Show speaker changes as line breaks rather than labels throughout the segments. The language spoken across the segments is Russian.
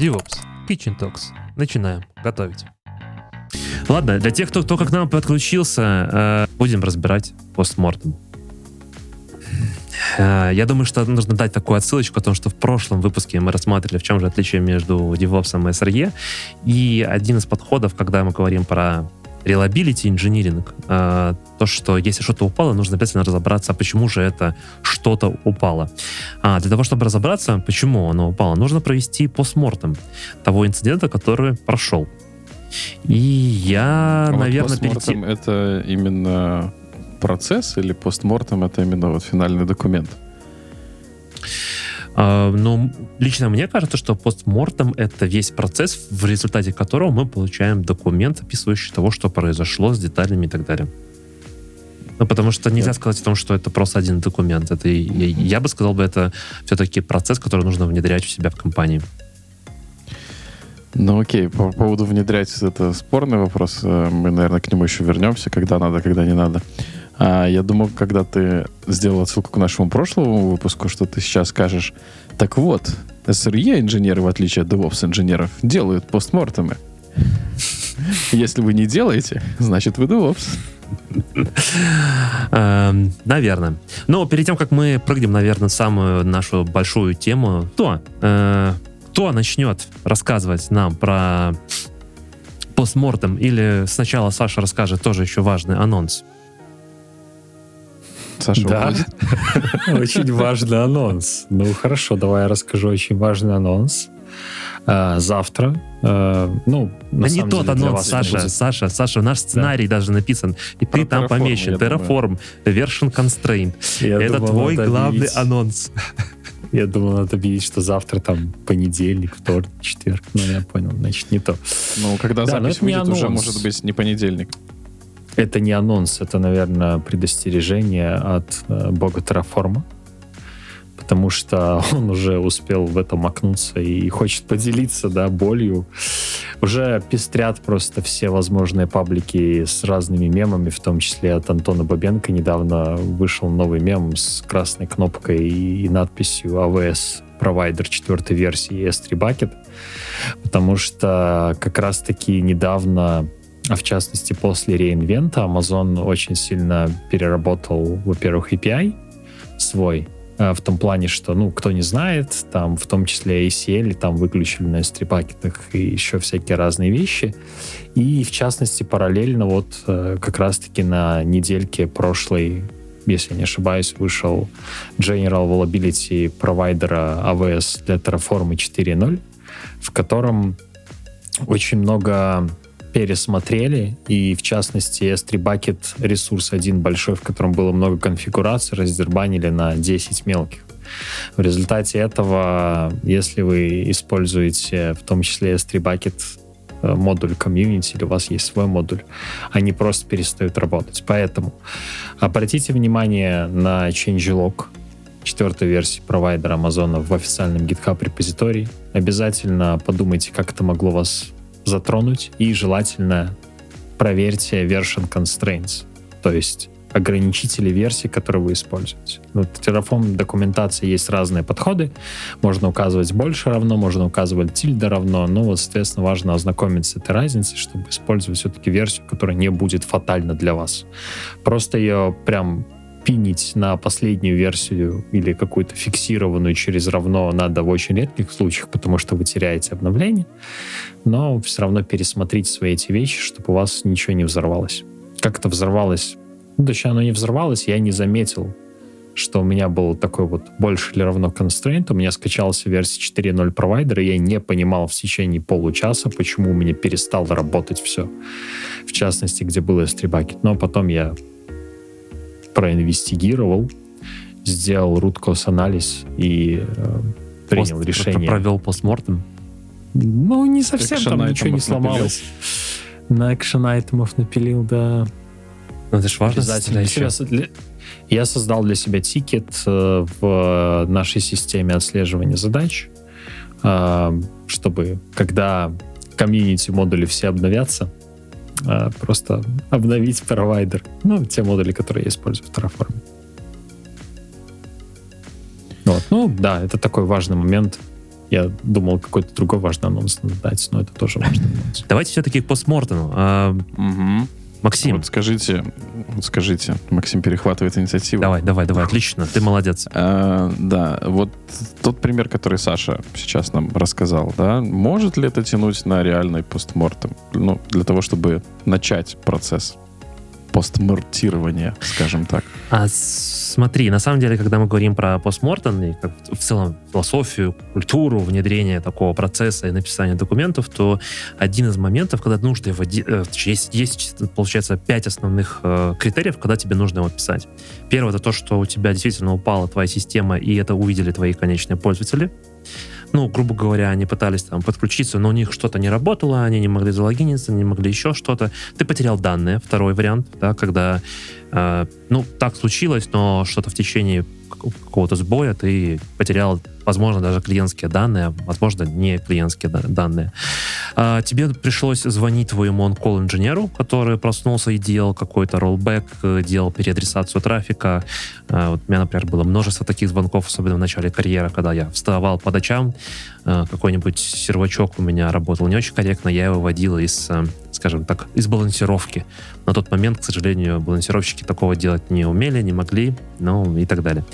DevOps, Kitchen Talks. Начинаем готовить. Ладно, для тех, кто только к нам подключился, э, будем разбирать постмортем. Э, я думаю, что нужно дать такую отсылочку о том, что в прошлом выпуске мы рассматривали, в чем же отличие между DevOps и SRE. И один из подходов, когда мы говорим про reliability engineering, э, то, что если что-то упало, нужно обязательно разобраться, почему же это что-то упало. А для того, чтобы разобраться, почему оно упало, нужно провести постмортем того инцидента, который прошел. И я,
А вот
наверное, перед
постмортем это именно процесс или постмортем это именно вот финальный документ?
А, Ну, лично мне кажется, что постмортем — это весь процесс, в результате которого мы получаем документ, описывающий того, что произошло с деталями и так далее. Ну, потому что нельзя сказать о том, что это просто один документ. Это, я, я бы сказал бы, это все-таки процесс, который нужно внедрять у себя в компании.
Ну окей, по поводу внедрять это спорный вопрос. Э, Мы, наверное, к нему еще вернемся, когда надо, когда не надо. А я думал, когда ты сделал отсылку к нашему прошлому выпуску, что ты сейчас скажешь, так вот, SRE-инженеры, в отличие от DevOps-инженеров, делают постмортемы. Если вы не делаете, значит вы DevOps.
Эм, Наверное. Но перед тем, как мы прыгнем, наверное, самую нашу большую тему, кто, э, кто начнет рассказывать нам про постмортем? Или сначала Саша расскажет тоже еще важный анонс?
Саша,
Да, очень важный анонс. Ну хорошо, давай я расскажу очень важный анонс. А, Завтра, э, ну, на
Да не тот
деле
анонс, Саша,
будет-
Саша, Саша, наш сценарий даже написан, и ты там помечен.
думаю.
Terraform, version constraint.
Я
Это
думал,
твой главный
объявить-
анонс.
Я думал, надо объявить, что завтра там понедельник, вторник, четверг. Ну, я понял, значит, не то.
Ну, когда
Да, но
запись выйдет, уже может быть не понедельник.
Это не анонс, это, наверное, предостережение от э, бога Терраформа, потому что он уже успел в этом окнуться и хочет поделиться, да, болью. Уже пестрят просто все возможные паблики с разными мемами, в том числе от Антона Бабенко. Недавно вышел новый мем с красной кнопкой и, надписью AWS провайдер четвертой версии S3 Bucket, потому что как раз-таки недавно в частности, после реинвента Amazon очень сильно переработал, во-первых, API свой, э, в том плане, что, ну, кто не знает, там в том числе ACL, там выключили на S3 пакетах и еще всякие разные вещи. И, в частности, параллельно вот э, как раз-таки на недельке прошлой если не ошибаюсь, вышел General Availability провайдера AWS для Terraform 4.0, в котором очень много пересмотрели, и в частности S3 Bucket ресурс один большой, в котором было много конфигураций, раздербанили на 10 мелких. В результате этого, если вы используете в том числе S3 Bucket э, модуль комьюнити, или у вас есть свой модуль, они просто перестают работать. Поэтому обратите внимание на changelog четвертой версии провайдера Amazon в официальном GitHub репозитории. Обязательно подумайте, как это могло вас затронуть, и желательно проверьте version constraints, то есть ограничители версий, которые вы используете. Ну, в Terraform документации есть разные подходы. Можно указывать больше равно, можно указывать тильда равно. Ну, вот, соответственно, важно ознакомиться с этой разницей, чтобы использовать все-таки версию, которая не будет фатальна для вас. Просто ее прям пинить на последнюю версию или какую-то фиксированную через равно надо в очень редких случаях, потому что вы теряете обновление, но все равно пересмотрите свои эти вещи, чтобы у вас ничего не взорвалось. Как это взорвалось? Ну, точнее, оно не взорвалось, я не заметил, что у меня был такой вот больше или равно constraint, у меня скачался версия 4.0 провайдера, и я не понимал в течение получаса, почему у меня перестало работать все. В частности, где был S3 Bucket. Но потом я проинвестигировал, сделал root cause анализ и э, принял
Пост-
решение.
Провел постмортем.
Ну, не совсем там
Экшен-айтемов
ничего не
напилил.
сломалось. На экшен айтемов напилил, да.
Ну, это же важно.
Обязательно. Для- Я создал для себя тикет э, в нашей системе отслеживания задач, э, чтобы когда комьюнити модули все обновятся, э, просто обновить провайдер. Ну, те модули, которые я использую в Terraform. Вот. Ну, да, это такой важный момент. Я думал, какой-то другой важный анонс надо дать, но это тоже важно.
Давайте все-таки к постмортему. Максим,
Вот скажите, вот скажите, Максим перехватывает инициативу.
давай, давай, давай, отлично, ты молодец.
А, да, вот тот пример, который Саша сейчас нам рассказал, да, может ли это тянуть на реальный постмортем? Ну, для того, чтобы начать процесс постмортирования, скажем так.
А смотри, на самом деле, когда мы говорим про постмортем и как в целом философию, культуру внедрения такого процесса и написания документов, то один из моментов, когда нужно его... э, Есть, есть, получается, пять основных э, критериев, когда тебе нужно его писать. Первое, это то, что у тебя действительно упала твоя система, и это увидели твои конечные пользователи. Ну, грубо говоря, они пытались там подключиться, но у них что-то не работало, они не могли залогиниться, не могли еще что-то. Ты потерял данные, второй вариант, да, когда, э, ну, так случилось, но что-то в течение как- какого-то сбоя ты потерял, возможно, даже клиентские данные, а, возможно, не клиентские да- данные. А, тебе пришлось звонить твоему on-call инженеру, который проснулся и делал какой-то роллбэк, э, делал переадресацию трафика. А, Вот у меня, например, было множество таких звонков, особенно в начале карьеры, когда я вставал по ночам, э, какой-нибудь сервачок у меня работал не очень корректно, я его вводил из, э, скажем так, из балансировки. На тот момент, к сожалению, балансировщики такого делать не умели, не могли, ну и так далее.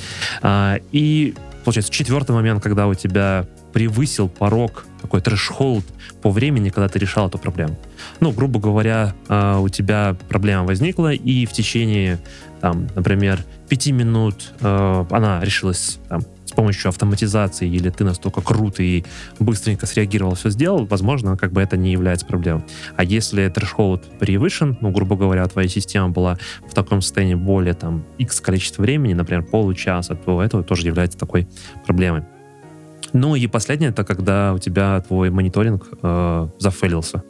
А, И, получается, четвертый момент, когда у тебя превысил порог, такой threshold по времени, когда ты решал эту проблему. Ну, грубо говоря, а, у тебя проблема возникла, и в течение, там, например, пяти минут э, она решилась там, помощью автоматизации, или ты настолько крут и быстренько среагировал, все сделал, возможно, как бы это не является проблемой. А если threshold превышен, ну, грубо говоря, твоя система была в таком состоянии более там X количество времени, например, получаса, то это тоже является такой проблемой. Ну и последнее, это когда у тебя твой мониторинг э, зафейлился.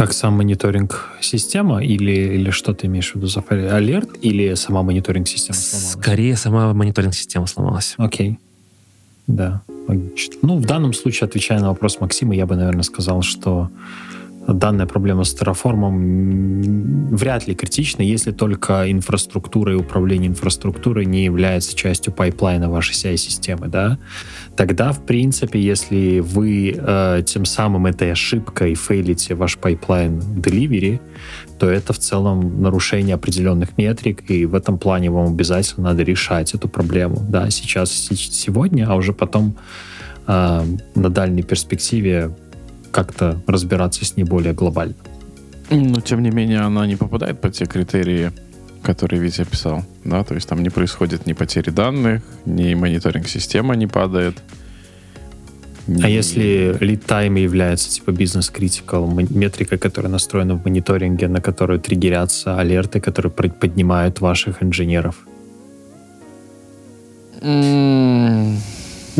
Как сам мониторинг система или, или что ты имеешь в виду файл? Алерт или сама мониторинг система сломалась?
Скорее, сама мониторинг система сломалась.
Окей. Да, логично. Ну, в данном случае, отвечая на вопрос Максима, я бы, наверное, сказал, что данная проблема с Terraform вряд ли критична, если только инфраструктура и управление инфраструктурой не является частью пайплайна вашей CI-системы, да, тогда, в принципе, если вы э, тем самым этой ошибкой фейлите ваш пайплайн delivery, то это в целом нарушение определенных метрик, и в этом плане вам обязательно надо решать эту проблему. Да, сейчас, сегодня, а уже потом э, на дальней перспективе как-то разбираться с ней более глобально.
Но, тем не менее, она не попадает под те критерии, которые Витя описал. Да? То есть там не происходит ни потери данных, ни мониторинг система не падает.
А
ни-
если lead time является типа бизнес-критикал, метрика, которая настроена в мониторинге, на которую триггерятся алерты, которые поднимают ваших инженеров?
М,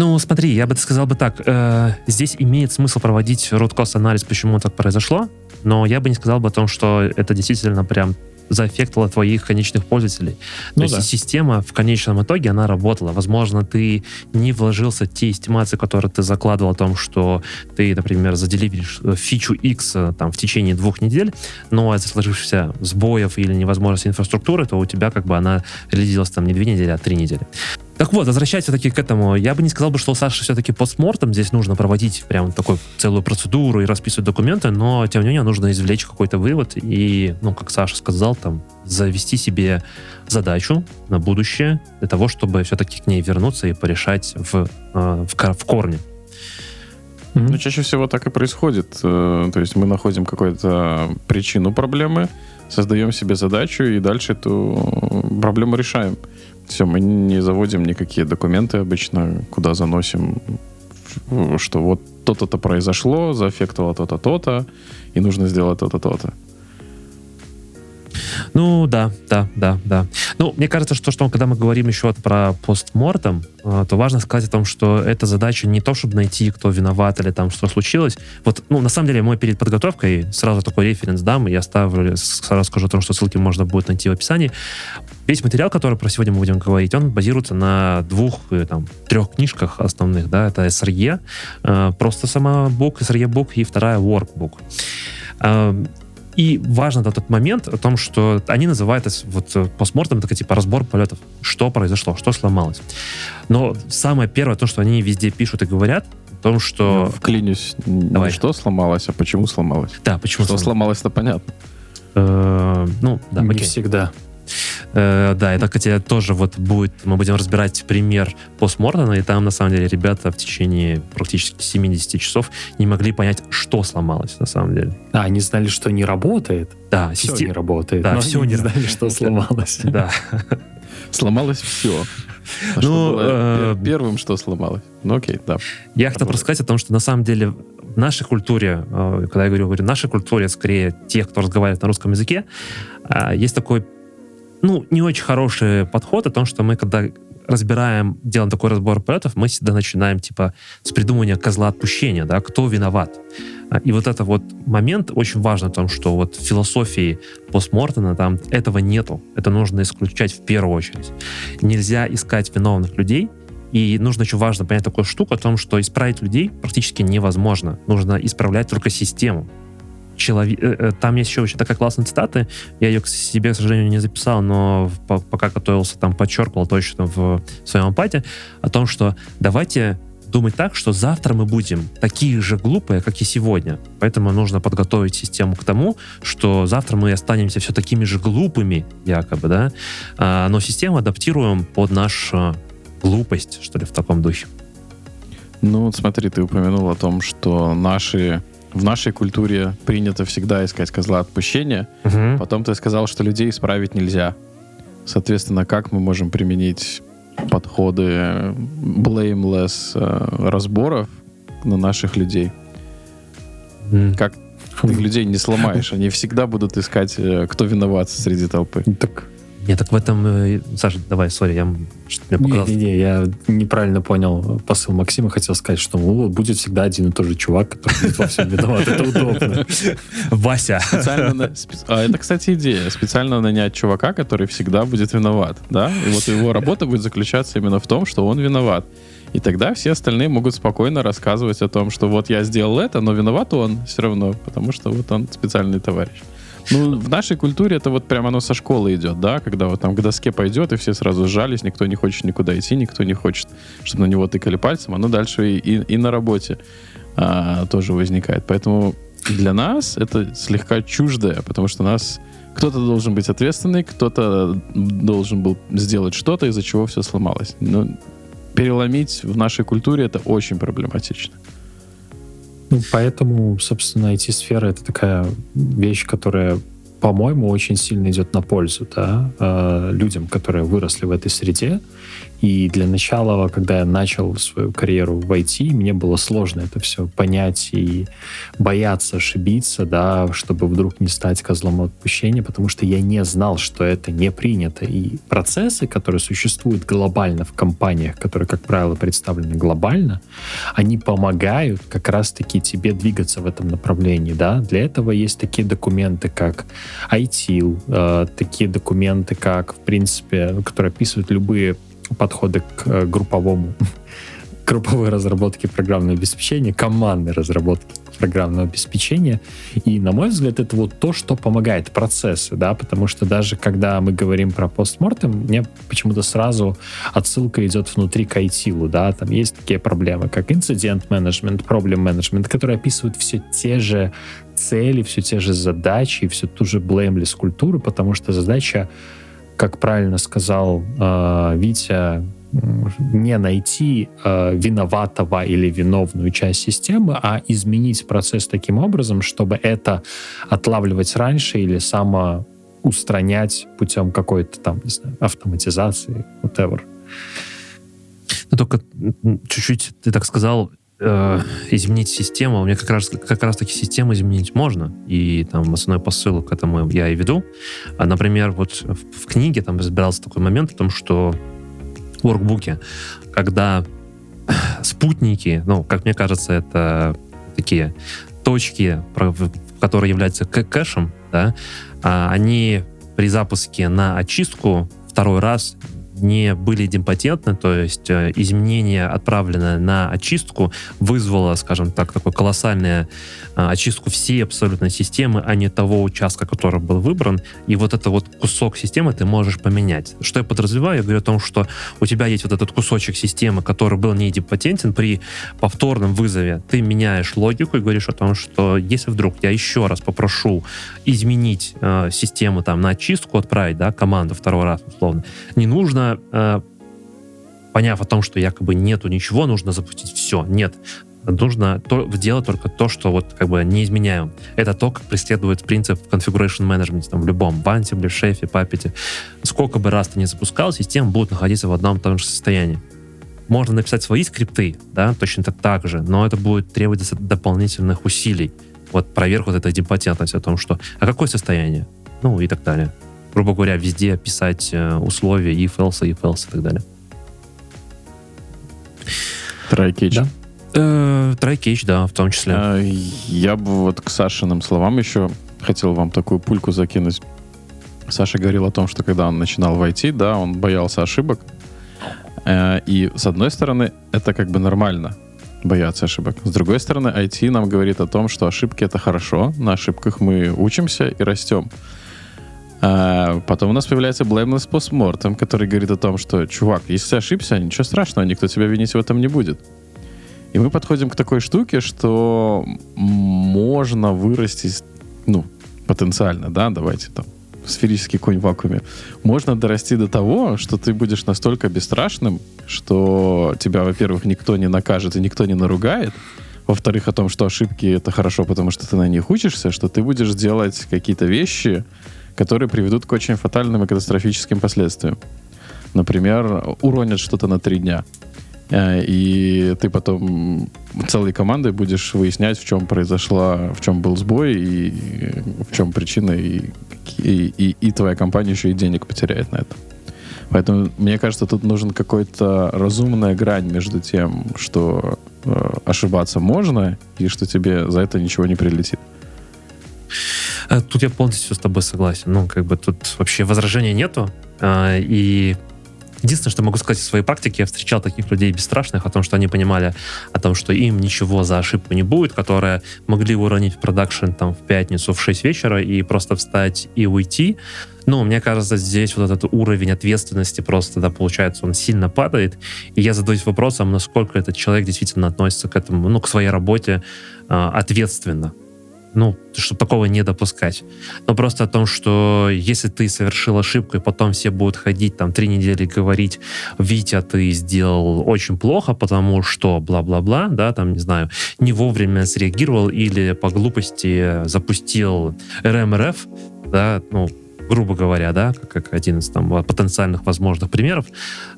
Ну, смотри, я бы сказал бы так. э, здесь имеет смысл проводить root cause анализ, почему так произошло, но я бы не сказал бы о том, что это действительно прям заэффектовало твоих конечных пользователей. То
Ну
есть
да.
система в конечном итоге, она работала. Возможно, ты не вложился в те эстимации, которые ты закладывал о том, что ты, например, заделивишь э, фичу X э, там, в течение двух недель, но из-за сложившихся сбоев или невозможности инфраструктуры, то у тебя как бы она релизилась там не две недели, а три недели. Так вот, возвращаясь все-таки к этому, я бы не сказал бы, что у Саши все-таки постмортом здесь нужно проводить прям такую целую процедуру и расписывать документы, но тем не менее нужно извлечь какой-то вывод и, ну, как Саша сказал, там, завести себе задачу на будущее для того, чтобы все-таки к ней вернуться и порешать в, э, в, в корне.
Ну, чаще всего так и происходит. Э, То есть мы находим какую-то причину проблемы, создаем себе задачу и дальше эту проблему решаем. Все, мы не заводим никакие документы обычно, куда заносим, что вот то-то-то произошло, заэффектовало то-то, то-то, и нужно сделать то-то, то-то.
Ну, да, да, да, да. Ну, мне кажется, что, что когда мы говорим еще про постмортом, э, то важно сказать о том, что эта задача не то, чтобы найти, кто виноват или там что случилось. Вот, ну, на самом деле, мой перед подготовкой сразу такой референс дам, и я ставлю, сразу скажу о том, что ссылки можно будет найти в описании. Весь материал, который про сегодня мы будем говорить, он базируется на двух, э, там, трех книжках основных, да, это SRE, э, просто сама book, SRE book, и вторая workbook. И важно на тот момент о том, что они называют это вот э, постмортом, это типа разбор полетов. Что произошло, что сломалось. Но самое первое, то, что они везде пишут и говорят, о том, что...
Я вклинюсь.
Давай.
Не что сломалось, а почему сломалось.
Да, почему
Что
сломалось?
сломалось-то понятно.
Э, ну, да,
Не
окей.
всегда.
Э, да, это, кстати, тоже вот будет, мы будем разбирать пример постмортона, и там, на самом деле, ребята в течение практически 70 часов не могли понять, что сломалось, на самом деле.
А, они знали, что не работает.
Да,
Все
систе-
не работает.
Да,
они
не
знали, что сломалось.
Да.
Сломалось все. А
Ну,
что было
э,
пер- первым, что сломалось? Ну окей, да.
Я хотел просто сказать о том, что на самом деле в нашей культуре, э, когда я говорю, говорю, нашей культуре, скорее тех, кто разговаривает на русском языке, есть такой, ну, не очень хороший подход о том, что мы, когда разбираем, делаем такой разбор полетов, мы всегда начинаем, типа, с придумывания козла отпущения, да, кто виноват. А, И вот это вот момент очень важно в том, что вот в философии постмортона там этого нету. Это нужно исключать в первую очередь. Нельзя искать виновных людей, и нужно еще важно понять такую штуку о том, что исправить людей практически невозможно. Нужно исправлять только систему. Человек, э, э, там есть еще очень такая классная цитата, я ее к себе, к сожалению, не записал, но пока готовился, там подчеркивал точно в своем апате о том, что давайте думать так, что завтра мы будем такие же глупые, как и сегодня. Поэтому нужно подготовить систему к тому, что завтра мы останемся все такими же глупыми, якобы, да, А, но систему адаптируем под нашу глупость, что ли, в таком духе.
Ну, вот смотри, ты упомянул о том, что наши, в нашей культуре принято всегда искать козла отпущения. Потом ты сказал, что людей исправить нельзя. Соответственно, как мы можем применить подходы blameless э, разборов на наших людей?
М.
Как ты людей не сломаешь? Они всегда будут искать, э, кто виноват среди толпы.
Так,
Нет, так в этом... э, Саша, давай, сори, я... мне показалось.
не-не-не, я неправильно понял посыл Максима. Хотел сказать, что ну, будет всегда один и тот же чувак, который будет во всем виноват. Это удобно.
Вася.
А это, кстати, идея. Специально нанять чувака, который всегда будет виноват, да? И вот его работа будет заключаться именно в том, что он виноват. И тогда все остальные могут спокойно рассказывать о том, что вот я сделал это, но виноват он все равно, потому что вот он специальный товарищ. Ну, в нашей культуре это вот прямо оно со школы идет, да, когда вот там к доске пойдет, и все сразу сжались, никто не хочет никуда идти, никто не хочет, чтобы на него тыкали пальцем, оно дальше и, и- и на работе а, тоже возникает. Поэтому для нас это слегка чуждое, потому что нас кто-то должен быть ответственный, кто-то должен был сделать что-то, из-за чего все сломалось. Но переломить в нашей культуре это очень проблематично.
Ну, поэтому, собственно, IT-сфера — это такая вещь, которая, по-моему, очень сильно идет на пользу да, э, людям, которые выросли в этой среде. И для начала, когда я начал свою карьеру в IT, мне было сложно это все понять и бояться ошибиться, да, чтобы вдруг не стать козлом отпущения, потому что я не знал, что это не принято. И процессы, которые существуют глобально в компаниях, которые, как правило, представлены глобально, они помогают как раз-таки тебе двигаться в этом направлении, да. Для этого есть такие документы, как ITIL, э, такие документы, как, в принципе, которые описывают любые подходы к э, групповому групповой разработке программного обеспечения, командной разработки программного обеспечения. И, на мой взгляд, это вот то, что помогает процессы, да, потому что даже когда мы говорим про постмортем, мне почему-то сразу отсылка идет внутри к ITIL, да, там есть такие проблемы, как инцидент менеджмент, проблем менеджмент, которые описывают все те же цели, все те же задачи и всю ту же blameless культуру, потому что задача, как правильно сказал э, Витя, не найти э, виноватого или виновную часть системы, а изменить процесс таким образом, чтобы это отлавливать раньше или само устранять путем какой-то там, не знаю, автоматизации, whatever.
Ну, только чуть-чуть ты так сказал, э, изменить систему. Мне как раз, как раз таки систему изменить можно. И там основной посыл к этому я и веду. А, например, вот в, в книге там разбирался такой момент о том, что в воркбуке, когда спутники, ну, как мне кажется, это такие точки, которые являются кэшем, да, а, они при запуске на очистку второй раз не были идемпотентны, то есть э, изменение, отправленное на очистку, вызвало, скажем так, такую колоссальную э, очистку всей абсолютно системы, а не того участка, который был выбран. И вот это вот кусок системы ты можешь поменять. Что я подразумеваю? Я говорю о том, что у тебя есть вот этот кусочек системы, который был не идемпотентен, при повторном вызове ты меняешь логику и говоришь о том, что если вдруг я еще раз попрошу изменить э, систему там на очистку, отправить, да, команду второй раз, условно, не нужно э, поняв о том, что якобы нету ничего, нужно запустить все. Нет, нужно то, делать только то, что вот как бы не изменяем. Это то, как преследует принцип configuration management там, в любом Ansible, шефе, папете. Сколько бы раз ты не запускал, система будет находиться в одном и том же состоянии. Можно написать свои скрипты, да, точно так же, но это будет требовать дополнительных усилий. Вот проверку вот этой демпатентности о том, что а какое состояние? Ну и так далее. Грубо говоря, везде писать э, условия if, else, if, else и так далее.
Try catch.
Да. Э, try catch, да, в том числе.
А, я бы вот к Сашиным словам еще хотел вам такую пульку закинуть. Саша говорил о том, что когда он начинал войти, да, он боялся ошибок. Э, и с одной стороны, это как бы нормально бояться ошибок. С другой стороны, IT нам говорит о том, что ошибки это хорошо, на ошибках мы учимся и растем. А потом у нас появляется Blameless Postmortem, который говорит о том, что, чувак, если ты ошибся, ничего страшного, никто тебя винить в этом не будет. И мы подходим к такой штуке, что можно вырастить, ну, потенциально, да, давайте там, сферический конь в вакууме, можно дорасти до того, что ты будешь настолько бесстрашным, что тебя, во-первых, никто не накажет и никто не наругает, во-вторых, о том, что ошибки — это хорошо, потому что ты на них учишься, что ты будешь делать какие-то вещи, которые приведут к очень фатальным и катастрофическим последствиям. Например, уронят что-то на три дня. Э, и ты потом целой командой будешь выяснять, в чем произошла, в чем был сбой, и в чем причина, и, и, и, и твоя компания еще и денег потеряет на это. Поэтому, мне кажется, тут нужен какой-то разумная грань между тем, что э, ошибаться можно, и что тебе за это ничего не прилетит.
Э, тут я полностью с тобой согласен. Ну, как бы тут вообще возражения нету. А, и Единственное, что могу сказать из своей практики, я встречал таких людей бесстрашных о том, что они понимали о том, что им ничего за ошибку не будет, которые могли уронить в продакшн там в пятницу в 6 вечера и просто встать и уйти. Но мне кажется, здесь вот этот уровень ответственности просто, да, получается, он сильно падает. И я задаюсь вопросом, насколько этот человек действительно относится к этому, ну, к своей работе э, ответственно ну, чтобы такого не допускать. Но просто о том, что если ты совершил ошибку, и потом все будут ходить там три недели говорить, Витя, ты сделал очень плохо, потому что бла-бла-бла, да, там, не знаю, не вовремя среагировал или по глупости запустил РМРФ, да, ну, грубо говоря, да, как, один из там потенциальных возможных примеров,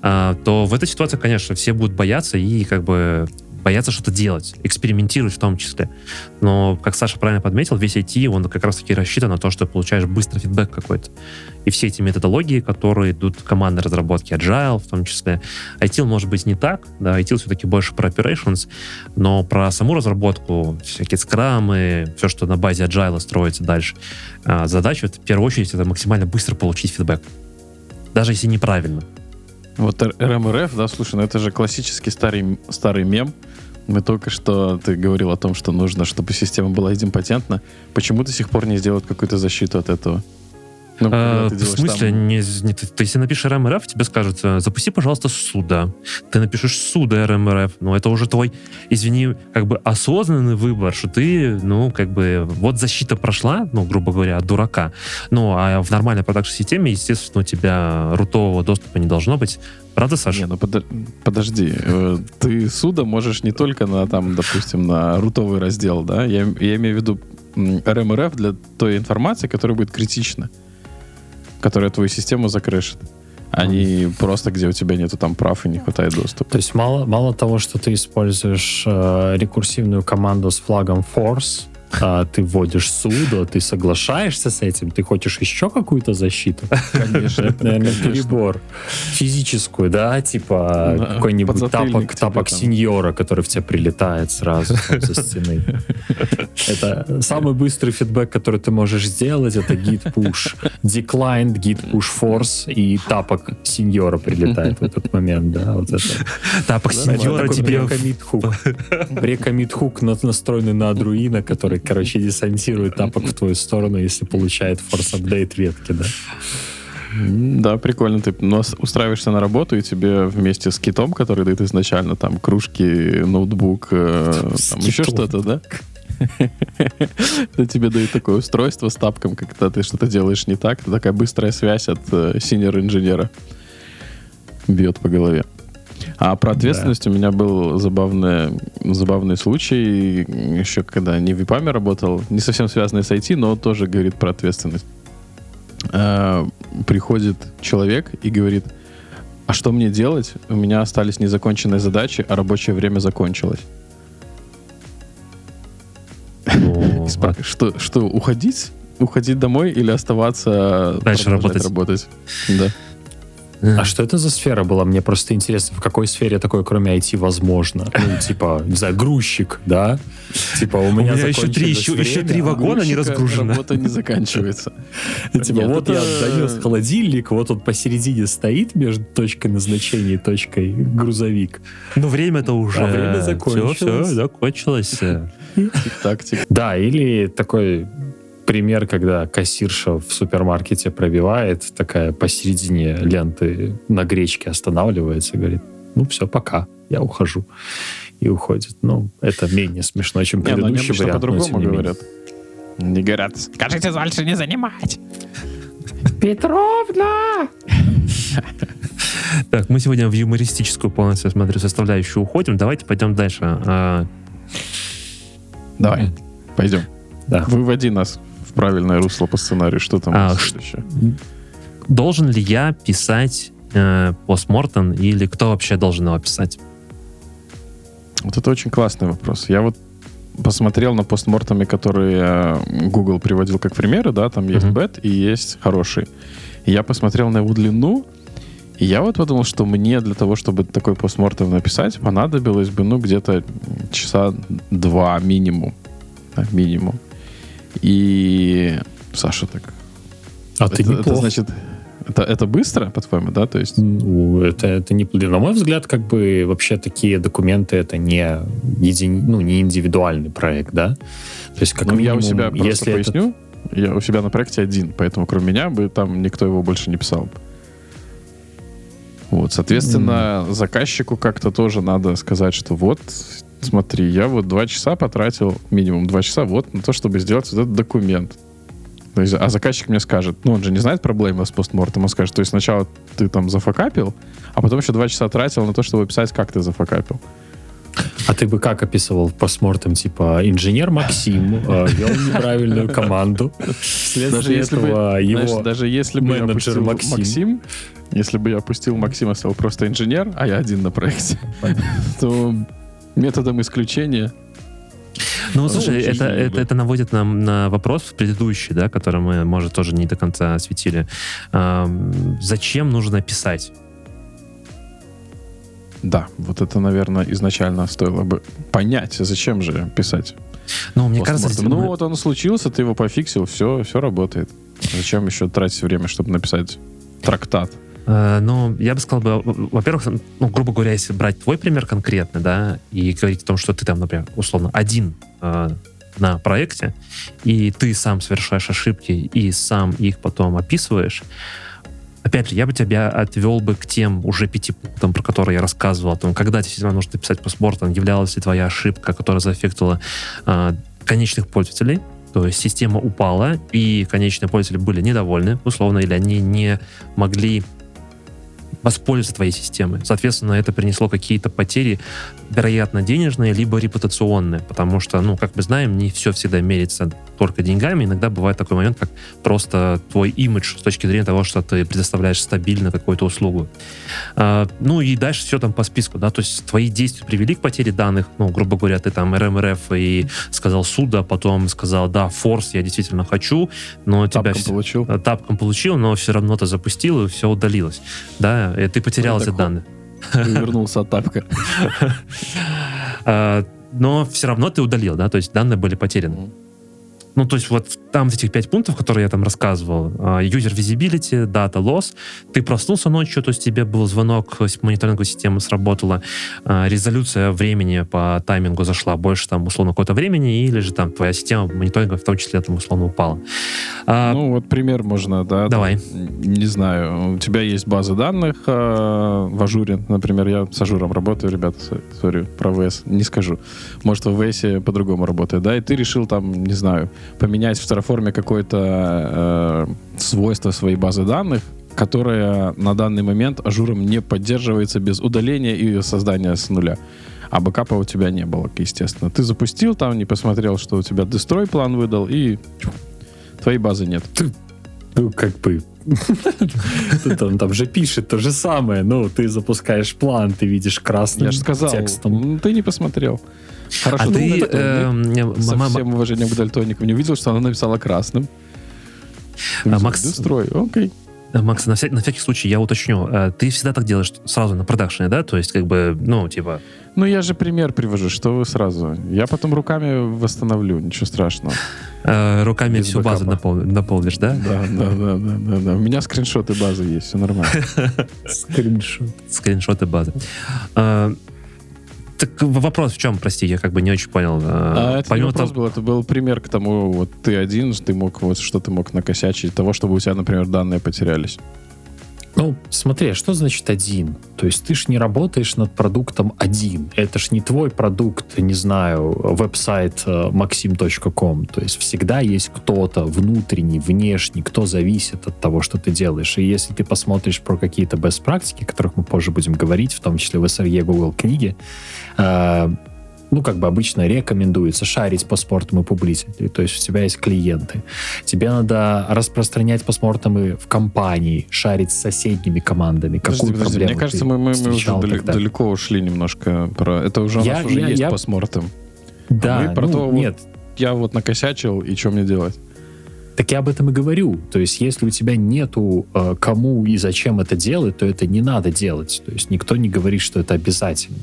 а, то в этой ситуации, конечно, все будут бояться и как бы боятся что-то делать, экспериментировать в том числе. Но, как Саша правильно подметил, весь IT, он как раз-таки рассчитан на то, что получаешь быстрый фидбэк какой-то. И все эти методологии, которые идут командной разработки, Agile в том числе. ITIL может быть не так, да, ITIL все-таки больше про operations, но про саму разработку, всякие скрамы, все, что на базе Agile строится дальше, а, задача, в первую очередь, это максимально быстро получить фидбэк. Даже если неправильно.
Вот РМРФ, да, слушай, ну это же классический старый, старый мем, мы только что, ты говорил о том, что нужно, чтобы система была идемпотентна. Почему до сих пор не сделают какую-то защиту от этого?
Ну, а, в смысле? Там... Не, не, ты, ты, если напишешь РМРФ, тебе скажут, э, запусти, пожалуйста, суда. Ты напишешь суда РМРФ, но это уже твой, извини, как бы осознанный выбор, что ты, ну, как бы, вот защита прошла, ну, грубо говоря, от дурака. Ну, а в нормальной продакшн-системе, естественно, у тебя рутового доступа не должно быть. Правда, Саша?
Не, ну под, подожди. Э, ты суда можешь не только на, там, допустим, на рутовый раздел, да? Я, я имею в виду РМРФ для той информации, которая будет критична которая твою систему закрышит а не просто где у тебя нету там прав и не хватает доступа.
То есть мало, мало того, что ты используешь э, рекурсивную команду с флагом force, а, ты вводишь суду, ты соглашаешься с этим, ты хочешь еще какую-то защиту?
Конечно.
Это, наверное, перебор. Физическую, да, типа
Да,
какой-нибудь
подзатыльник
тапок, тапок
там.
сеньора, который в тебя прилетает сразу там, со стены. Это самый быстрый фидбэк, который ты можешь сделать, это git push declined, git push force, и тапок сеньора прилетает в этот момент, да, вот это.
Тапок сеньора
Такой
тебе...
прекомит хук. Прекомит хук на- настроенный на адруина, который, короче, десантирует тапок в твою сторону, если получает форс апдейт ветки, да.
Да, прикольно. Ты устраиваешься на работу, и тебе вместе с китом, который дает изначально, там, кружки, ноутбук, э, там еще что-то, да? Это тебе дают такое устройство с тапком, когда ты что-то делаешь не так. Это такая быстрая связь от синер-инженера. Бьет по голове. А про ответственность у меня был забавный, забавный случай, еще когда не в ВИПАМе работал, не совсем связанный с IT, но тоже говорит про ответственность. Э, приходит человек и говорит, а что мне делать? У меня остались незаконченные задачи, а рабочее время закончилось. Что, что, уходить? Уходить домой или оставаться
Дальше
продолжать
работать.
Да.
А что это за сфера была? Мне просто интересно, в какой сфере такое, кроме IT, возможно? Ну, типа, не знаю, грузчик, да? Типа, у меня,
меня еще три, еще- еще
время,
три
а
вагона не
Грузчика
разгружено.
Работа не заканчивается.
Типа, вот я донес холодильник, вот он посередине стоит между точкой назначения и точкой грузовик.
Ну, время-то уже...
А время закончилось.
Все, все, закончилось.
Да, или такой пример, когда кассирша в супермаркете пробивает, такая посередине ленты на гречке останавливается и говорит, ну все, пока, я ухожу. И уходит. Ну, это менее смешно, чем
Не, ну они
предыдущий
обычно
вариант.
по-другому
не менее.
говорят. Не говорят, скажите дальше не занимать.
Петровна!
Так, мы сегодня в юмористическую полностью, смотрю, составляющую уходим. Давайте пойдем дальше. А,
Давай, пойдем.
Да.
Выводи нас в правильное русло по сценарию. Что там
А,
следующее?
Должен ли я писать э, постмортем или кто вообще должен его писать?
Вот это очень классный вопрос. Я вот посмотрел на постмортами, которые э, Google приводил как примеры, да, там есть
Мгм.
бет и есть хороший. Я посмотрел на его длину, и я вот подумал, что мне для того, чтобы такой постмортем написать, понадобилось бы, ну, где-то часа два минимум. Да, минимум. И Саша так...
А ты
это, это значит... Это, это быстро, по-твоему, да? То есть...
Ну, это, это не, на мой взгляд, как бы вообще такие документы это не, един, ну, не индивидуальный проект, да? То есть, как
Ну, я у
минимум,
себя просто
если это-
поясню. Я у себя на проекте один, поэтому кроме меня бы там никто его больше не писал. Вот, соответственно, заказчику как-то тоже надо сказать, что вот, смотри, я вот два часа потратил, минимум два часа, вот на то, чтобы сделать вот этот документ. То есть, а заказчик мне скажет, ну, он же не знает проблемы с постмортом, он скажет, то есть сначала ты там зафакапил, а потом еще два часа тратил на то, чтобы описать, как ты зафакапил.
А ты бы как описывал постмортем, типа, инженер Максим э, вел неправильную команду, вследствие
если бы,
этого
знаешь,
его...
даже если бы я
менеджер
опустил
Максим.
Максим. если бы я опустил Максима, стал просто инженер, а я один на проекте, то методом исключения
Ну, слушай, это, это, это наводит нам на вопрос предыдущий, да, который мы, может, тоже не до конца осветили. Ам, зачем нужно писать?
Да, вот это, наверное, изначально стоило бы понять, зачем же писать.
Ну, мне кажется,
постмортем. ну
мы-
вот он случился, ты его пофиксил, все, все работает. Зачем еще тратить время, чтобы написать трактат?
Э, Ну, я бы сказал бы, во-первых, ну, грубо говоря, если брать твой пример конкретно, да, и говорить о том, что ты там, например, условно, один э, на проекте, и ты сам совершаешь ошибки и сам их потом описываешь, опять же, я бы тебя отвел бы к тем уже пяти пунктам, про которые я рассказывал, о том, когда действительно нужно писать постмортом, являлась ли твоя ошибка, которая заэффектила э, конечных пользователей, то есть система упала, и конечные пользователи были недовольны, условно, или они не могли воспользоваться твоей системой. Соответственно, это принесло какие-то потери, вероятно, денежные, либо репутационные, потому что, ну, как мы знаем, не все всегда мерится только деньгами. Иногда бывает такой момент, как просто твой имидж с точки зрения того, что ты предоставляешь стабильно какую-то услугу. А, ну и дальше все там по списку, да, то есть твои действия привели к потере данных, ну, грубо говоря, ты там РМРФ и сказал суда, потом сказал, да, форс я действительно хочу, но
тапком
тебя...
получил.
Тапком получил, но все равно ты запустил, и все удалилось. Да, и ты потерял эти данные.
Вернулся от тапка.
А, но все равно ты удалил, да, то есть данные были потеряны. Ну, то есть вот там этих пять пунктов, которые я там рассказывал, а, user visibility, data loss, ты проснулся ночью, то есть тебе был звонок, мониторинговая система сработала, а, резолюция времени по таймингу зашла больше там условно какого-то времени, или же там твоя система мониторинга в том числе там условно упала.
А, ну, вот пример можно, да?
Давай.
Не знаю, у тебя есть база данных в Azure, например, я с Azure ом работаю, ребята, sorry, про AWS не скажу. Может, в AWS по-другому работает, да, и ты решил там, не знаю, поменять в Terraform какое-то э, свойство своей базы данных, которое на данный момент Azure ом не поддерживается без удаления и создания с нуля. А бэкапа у тебя не было, естественно. Ты запустил там, не посмотрел, что у тебя destroy plan выдал, и твоей базы нет.
Ну, как бы... Он там же пишет то же самое. Ну, ты запускаешь план, ты видишь красным
Я же сказал,
текстом.
Ты не посмотрел.
Хорошо, а ну, ты... Э,
со всем уважением к дальтоникам не увидел, что она написала красным.
А, Макс...
Строй, окей.
Э, Макс, на, вся, на всякий случай я уточню. Э, ты всегда так делаешь сразу на продакшене, да? То есть, как бы, ну, типа...
Ну, я же пример привожу, что вы сразу. Я потом руками восстановлю, ничего страшного.
Э, руками Без всю бэкапа. базу напол, наполнишь, да?
Да, да, да, да, да, да. У меня скриншоты базы есть, все нормально.
Скриншот. Скриншоты базы. Э, так вопрос в чем, прости, я как бы не очень понял.
А, это Помимо не вопрос того... был, это был пример к тому, вот ты один, ты мог, вот что ты мог накосячить, того, чтобы у тебя, например, данные потерялись.
Ну, смотри, а что значит один? То есть ты ж не работаешь над продуктом один. Это ж не твой продукт, не знаю, веб-сайт э, maxim.com. То есть всегда есть кто-то внутренний, внешний, кто зависит от того, что ты делаешь. И если ты посмотришь про какие-то best практики, о которых мы позже будем говорить, в том числе в SRE Google книге, э, ну, как бы обычно рекомендуется шарить по спортам и публицити. То есть у тебя есть клиенты. Тебе надо распространять постмортемы в компании, шарить с соседними командами. Подожди, Какую подожди, проблему
Мне кажется, мы, мы, мы уже далеко, далеко ушли немножко. Про... Это уже я, у нас уже я, есть я... постмортем.
Да,
а мы про ну, то, нет. Вот, я вот накосячил, и что мне делать?
Так я об этом и говорю. То есть, если у тебя нету э, кому и зачем это делать, то это не надо делать. То есть, никто не говорит, что это обязательно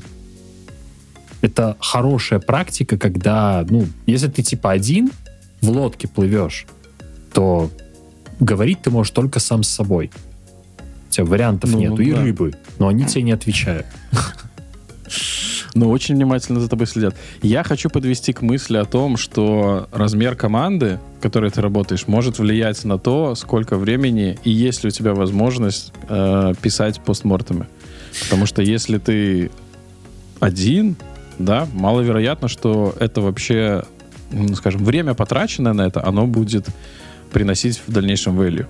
это хорошая практика, когда, ну, если ты типа один в лодке плывешь, то говорить ты можешь только сам с собой. У тебя вариантов ну, нету. Да. И рыбы, но они тебе не отвечают.
Ну, очень внимательно за тобой следят. Я хочу подвести к мысли о том, что размер команды, в которой ты работаешь, может влиять на то, сколько времени и есть ли у тебя возможность э, писать постмортемы. Потому что если ты один, да, маловероятно, что это вообще, ну, скажем, время, потраченное на это, оно будет приносить в дальнейшем value.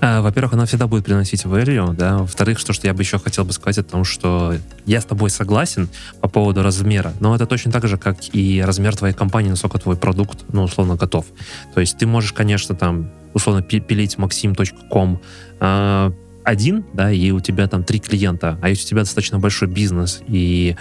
А, во-первых, она всегда будет приносить value, да. Во-вторых, что, что я бы еще хотел бы сказать о том, что я с тобой согласен по поводу размера, но это точно так же, как и размер твоей компании, насколько твой продукт, ну, условно, готов. То есть ты можешь, конечно, там, условно, пилить maxim.com, э, один, да, и у тебя там три клиента, а если у тебя достаточно большой бизнес, и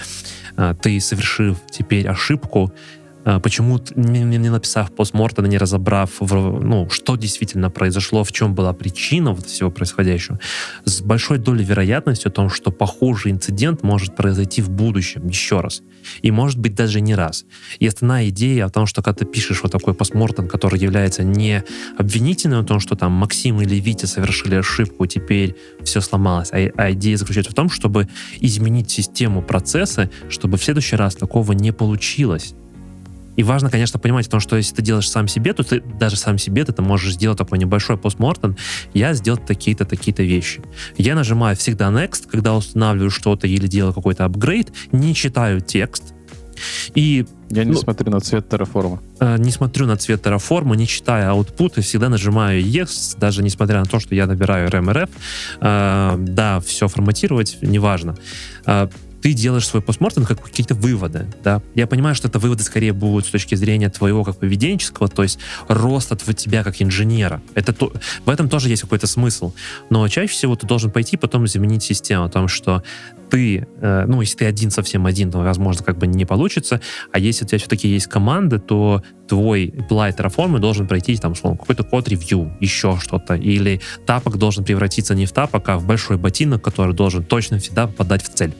ты, совершив теперь ошибку, а, почему не, не написав постмортом, не разобрав, ну, что действительно произошло, в чем была причина вот всего происходящего, с большой долей вероятности о том, что похожий инцидент может произойти в будущем еще раз. И может быть даже не раз. И основная идея о том, что когда ты пишешь вот такой постмортом, который является не обвинительным о том, что там Максим или Витя совершили ошибку, теперь все сломалось, а, а идея заключается в том, чтобы изменить систему процесса, чтобы в следующий раз такого не получилось. И важно, конечно, понимать о том, что если ты делаешь сам себе, то ты даже сам себе ты, ты можешь сделать такой небольшой постмортем. Я сделал такие-то, такие-то вещи. Я нажимаю всегда next, когда устанавливаю что-то или делаю какой-то апгрейд, не читаю текст, И
Я не
Ну,
смотрю на цвет терраформа.
э, не смотрю на цвет терраформа, не читаю output, и всегда нажимаю yes, даже несмотря на то, что я набираю RMRF. Э, да, все форматировать, неважно. Э, ты делаешь свой постмортем как какие-то выводы, да. Я понимаю, что это выводы скорее будут с точки зрения твоего как поведенческого, то есть роста тв- тебя как инженера. Это то, в этом тоже есть какой-то смысл. Но чаще всего ты должен пойти потом заменить систему о том, что ты, э, ну, если ты один совсем один, то, возможно, как бы не получится, а если у тебя все-таки есть команды, то твой apply Terraform должен пройти там, условно, какой-то код-ревью, еще что-то, или тапок должен превратиться не в тапок, а в большой ботинок, который должен точно всегда попадать в цель.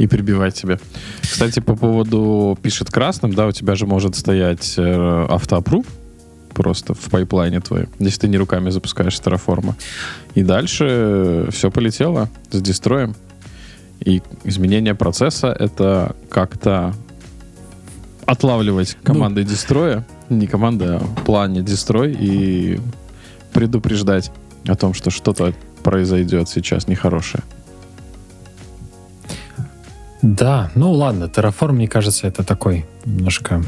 И прибивать тебе. Кстати, по поводу пишет красным, да, у тебя же может стоять э, автоаппрув просто в пайплайне твоем, если ты не руками запускаешь терраформа. И дальше все полетело с дестроем. И изменение процесса — это как-то отлавливать командой дестроя, не команды, а плане дестрой и предупреждать о том, что что-то произойдет сейчас нехорошее.
Да, ну ладно, Terraform, мне кажется, это такой немножко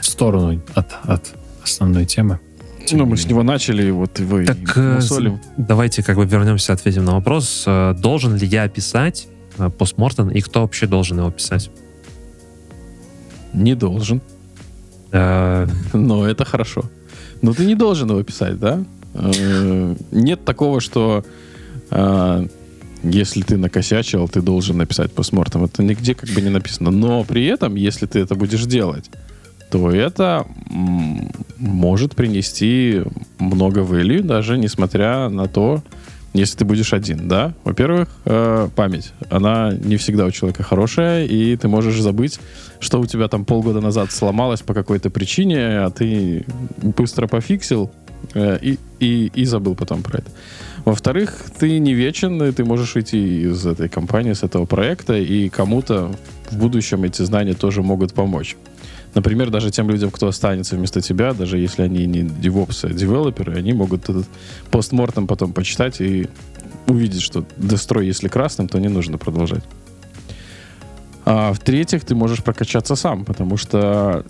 в сторону от, от основной темы. Тем
Ну, мы с него начали, вот и вы
Так э,
мусолим.
давайте как бы вернемся, ответим на вопрос, э, должен ли я писать э, постмортем, и кто вообще должен его писать?
Не должен, но это хорошо. Но ты не должен его писать, да? Нет такого, что если ты накосячил, ты должен написать постмортом. Это нигде как бы не написано. Но при этом, если ты это будешь делать, то это может принести много value, даже несмотря на то, если ты будешь один, да? Во-первых, э, память. Она не всегда у человека хорошая, и ты можешь забыть, что у тебя там полгода назад сломалось по какой-то причине, а ты быстро пофиксил э, и, и, и забыл потом про это. Во-вторых, ты не вечен, и ты можешь уйти из этой компании, с этого проекта, и кому-то в будущем эти знания тоже могут помочь. Например, даже тем людям, кто останется вместо тебя, даже если они не DevOps, а девелоперы, они могут этот постмортом потом почитать и увидеть, что дестрой, если красным, то не нужно продолжать. А в-третьих, ты можешь прокачаться сам, потому что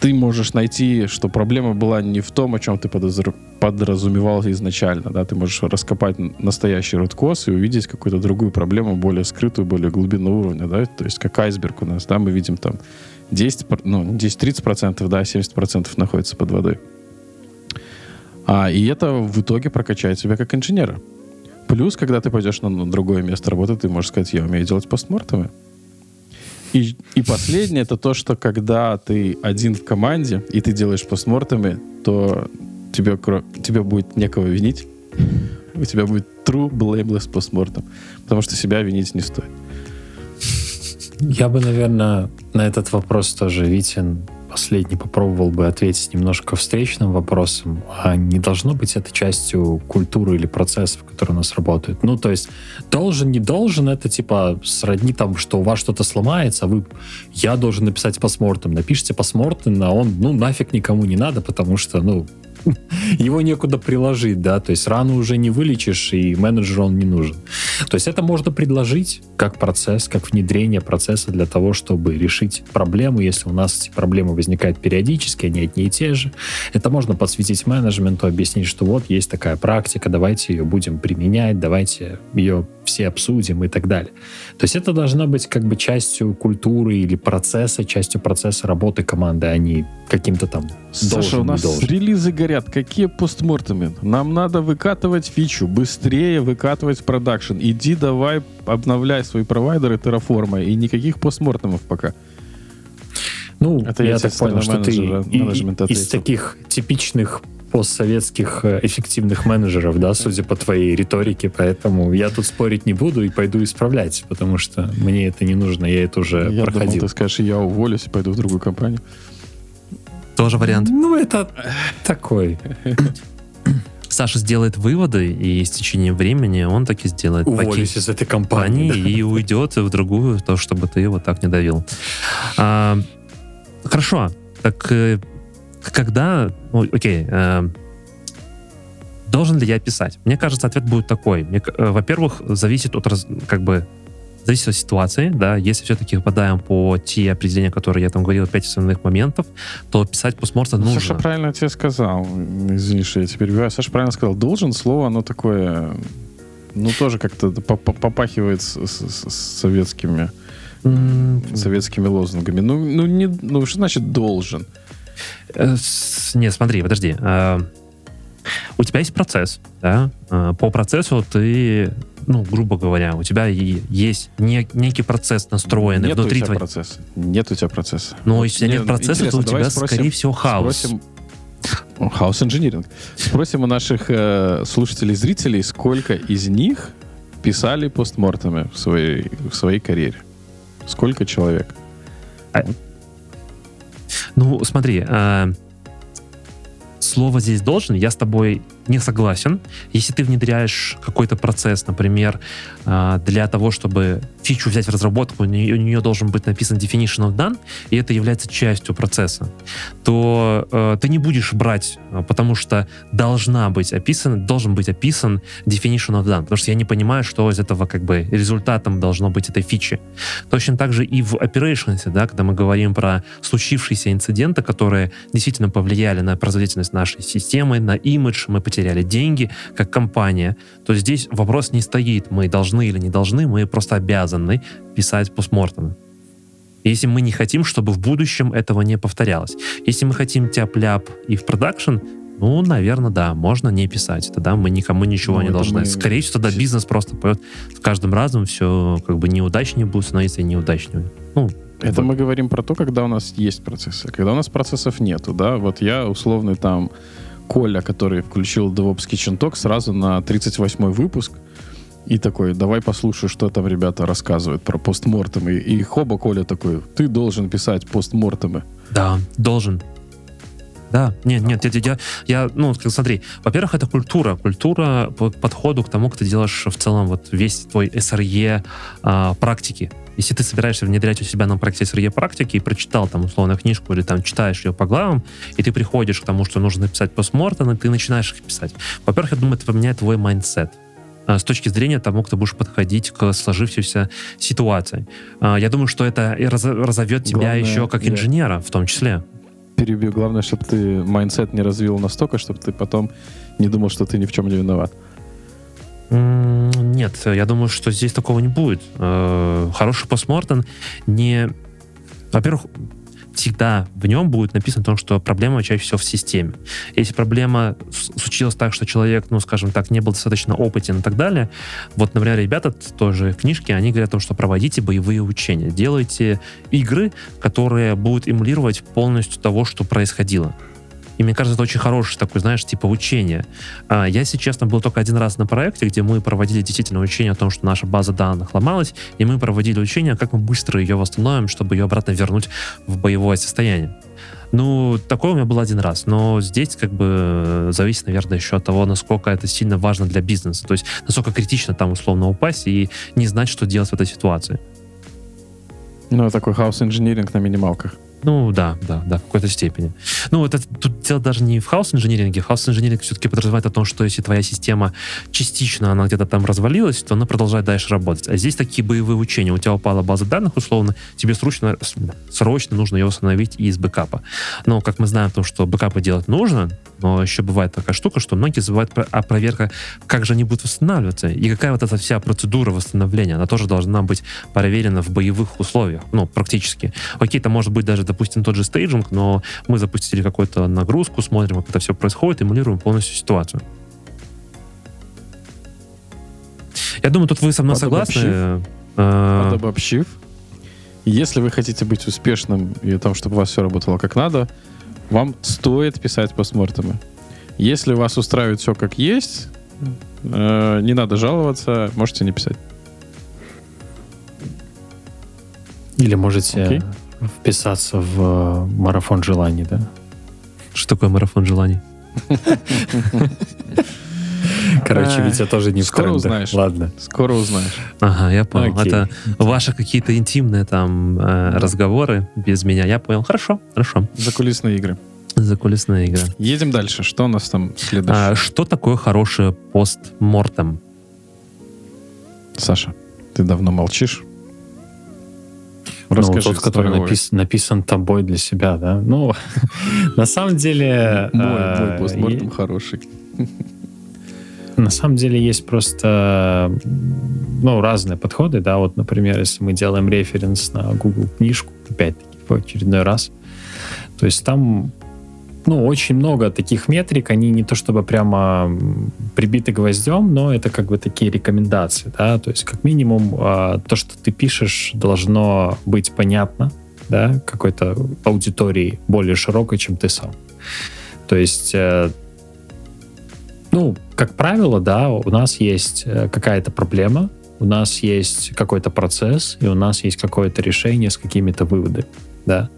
ты можешь найти, что проблема была не в том, о чем ты подразумевал изначально. Да? Ты можешь раскопать настоящий роткос и увидеть какую-то другую проблему, более скрытую, более глубинного уровня. Да? То есть как айсберг у нас. Да? Мы видим там 10, пр- ну, 10-30%, да, 70% находится под водой. А, и это в итоге прокачает тебя как инженера. Плюс, когда ты пойдешь на, на другое место работы, ты можешь сказать, я умею делать постмортемы. И, и последнее, это то, что когда ты один в команде, и ты делаешь постмортемы, то тебе, тебе будет некого винить. У тебя будет true blameless постмортем. Потому что себя винить не стоит.
Я бы, наверное, на этот вопрос тоже, Витин, последний попробовал бы ответить немножко встречным вопросом. А не должно быть это частью культуры или процессов, которые у нас работают? Ну, то есть, должен, не должен, это типа сродни там, что у вас что-то сломается, а вы, я должен написать постмортем. Напишите постмортем, а он, ну, нафиг никому не надо, потому что, ну, его некуда приложить, да, то есть рану уже не вылечишь, и менеджеру он не нужен. То есть это можно предложить как процесс, как внедрение процесса для того, чтобы решить проблему, если у нас эти проблемы возникают периодически, они одни и те же. Это можно подсветить менеджменту, объяснить, что вот есть такая практика, давайте ее будем применять, давайте ее все обсудим и так далее. То есть это должно быть как бы частью культуры или процесса, частью процесса работы команды, а не каким-то там
Саша,
должен,
у нас
должен.
релизы горят. Какие постмортемы? Нам надо выкатывать фичу, быстрее выкатывать в продакшн. Иди давай обновляй свои провайдеры терраформа и никаких постмортемов пока.
Ну,
Это
я
я
так понял, что ты и- из таких типичных постсоветских э, эффективных менеджеров, да, судя по твоей риторике, поэтому я тут спорить не буду и пойду исправлять, потому что мне это не нужно, я это уже
Я думал,
проходил.
ты скажешь, я уволюсь и пойду в другую компанию.
Тоже вариант.
Ну, это такой.
Саша сделает выводы, и с течением времени он таки сделает
Уволюсь из этой компании.
компании и уйдет в другую, то, чтобы ты его так не давил. А, хорошо. Так э, когда... ну, окей. э, должен ли я писать? Мне кажется, ответ будет такой. Мне э, во-первых, зависит от раз- как бы зависит от ситуации, да, если все-таки попадаем по те определения, которые я там говорил, пять основных моментов, то писать постмортом
Ну,
нужно.
Саша правильно тебе сказал. Извини, что я тебя перебиваю. Саша правильно сказал. Должен слово, оно такое, ну, тоже как-то по- по- попахивает с, с- с советскими, советскими лозунгами. Ну, ну, не, ну, что значит должен?
Э, Нет, смотри, подожди. Э, У тебя есть процесс, да? Э, По процессу ты, ну, грубо говоря, у тебя есть не- некий процесс настроенный
Нет
внутри твоей...
процесса. Нет у тебя процесса.
Но если у тебя нет процесса, то у тебя,
спросим-
скорее всего, хаос.
Спросим... Хаос инжиниринг. Спросим у наших э, слушателей, зрителей, сколько из них писали постмортемы в своей, в своей карьере? Сколько человек?
Ну, смотри, э, слово здесь должен, я с тобой не согласен. Если ты внедряешь какой-то процесс, например, э, для того, чтобы фичу взять в разработку, у нее, должен быть написан definition of done, и это является частью процесса, то э, ты не будешь брать, э, потому что должна быть описана, должен быть описан definition of done, потому что я не понимаю, что из этого как бы результатом должно быть этой фичи. Точно так же и в operations, да, когда мы говорим про случившиеся инциденты, которые действительно повлияли на производительность нашей системы, на имидж, мы потеряли деньги как компания, то здесь вопрос не стоит, мы должны или не должны, мы просто обязаны писать постмортемы. Если мы не хотим, чтобы в будущем этого не повторялось. Если мы хотим тяп-ляп и в продакшн, ну, наверное, да, можно не писать. Тогда мы никому ничего
Ну,
не должны.
мы-
Скорее всего, тогда бизнес просто пойдет с каждым разом все как бы неудачнее будет становиться и неудачнее. Ну,
Это
вот.
мы говорим про то, когда у нас есть процессы. Когда у нас процессов нету, да, вот я условный там Коля, который включил DevOps Kitchen Talk сразу на 38 выпуск, и такой, давай послушаю, что там ребята рассказывают про постмортемы. И хоба Коля такой, ты должен писать постмортемы.
Да, должен. Да, нет, нет, я, я, я, ну, смотри, во-первых, это культура, культура по подходу к тому, как ты делаешь в целом вот весь твой SRE а, практики. Если ты собираешься внедрять у себя на проекте SRE практики и прочитал там условно книжку или там читаешь ее по главам, и ты приходишь к тому, что нужно написать postmortem, и ты начинаешь их писать. Во-первых, я думаю, это поменяет твой mindset а, с точки зрения того, как ты будешь подходить к сложившейся ситуации. А, Я думаю, что это разовьет тебя
Главное,
еще как инженера в том числе.
Перебью. Главное, чтобы ты mindset не развил настолько, чтобы ты потом не думал, что ты ни в чем не виноват.
Нет, я думаю, что здесь такого не будет. Э, Хороший postmortem не... Во-первых, всегда в нем будет написано о том, что проблема чаще всего в системе. Если проблема случилась так, что человек, ну, скажем так, не был достаточно опытен и так далее, вот, например, ребята тоже в книжке, они говорят о том, что проводите боевые учения, делайте игры, которые будут эмулировать полностью того, что происходило. И мне кажется, это очень хороший такой, знаешь, типа учение. А, Я, если честно, был только один раз на проекте, где мы проводили действительно учение о том, что наша база данных ломалась, и мы проводили учение, как мы быстро ее восстановим, чтобы ее обратно вернуть в боевое состояние. Ну, такое у меня был один раз. Но здесь как бы э, зависит, наверное, еще от того, насколько это сильно важно для бизнеса. То есть, насколько критично там условно упасть и не знать, что делать в этой ситуации.
Ну, такой хаос-инжиниринг на минималках.
Ну, да, да, да, в какой-то степени. Ну, это тут дело даже не в хаос-инжиниринге. Хаос-инжиниринг все-таки подразумевает о том, что если твоя система частично, она где-то там развалилась, то она продолжает дальше работать. А здесь такие боевые учения. У тебя упала база данных, условно, тебе срочно, срочно нужно ее восстановить из бэкапа. Но, как мы знаем, то, что бэкапы делать нужно, но еще бывает такая штука, что многие забывают про а проверка, как же они будут восстанавливаться. И какая вот эта вся процедура восстановления, она тоже должна быть проверена в боевых условиях, ну, практически. Окей, это может быть даже, допустим, тот же стейджинг, но мы запустили какую-то нагрузку, смотрим, как это все происходит, эмулируем полностью ситуацию. Я думаю, тут вы со мной согласны. Э,
Подобобщив, если вы хотите быть успешным и о том, чтобы у вас все работало как надо, вам стоит писать постмортемы. Если вас устраивает все как есть, э, не надо жаловаться, можете не писать.
Или можете
Окей.
Вписаться в э, марафон желаний, да?
Что такое марафон желаний?
Короче, Витя тоже не в
скоро узнаешь.
Ладно.
Скоро узнаешь.
Ага, я понял. Это ваши какие-то интимные там э, разговоры без меня. Я понял. Хорошо, хорошо.
Закулисные игры.
Закулисная игра.
Едем дальше. Что у нас там следующее?
А, что такое хорошее постмортем?
Саша, ты давно молчишь.
Расскажи ну, тот, который напис, написан тобой для себя, да? Ну, на самом деле...
Мой, мой э, постмортем хороший.
На самом деле есть просто ну, разные подходы, да, вот, например, если мы делаем референс на Google книжку, опять-таки, в очередной раз, то есть там ну, очень много таких метрик, они не то чтобы прямо прибиты гвоздем, но это как бы такие рекомендации, да, то есть как минимум а, то, что ты пишешь, должно быть понятно, да, какой-то аудитории более широкой, чем ты сам. То есть, э, ну, как правило, да, у нас есть э, какая-то проблема, у нас есть какой-то процесс, и у нас есть какое-то решение с какими-то выводами, да.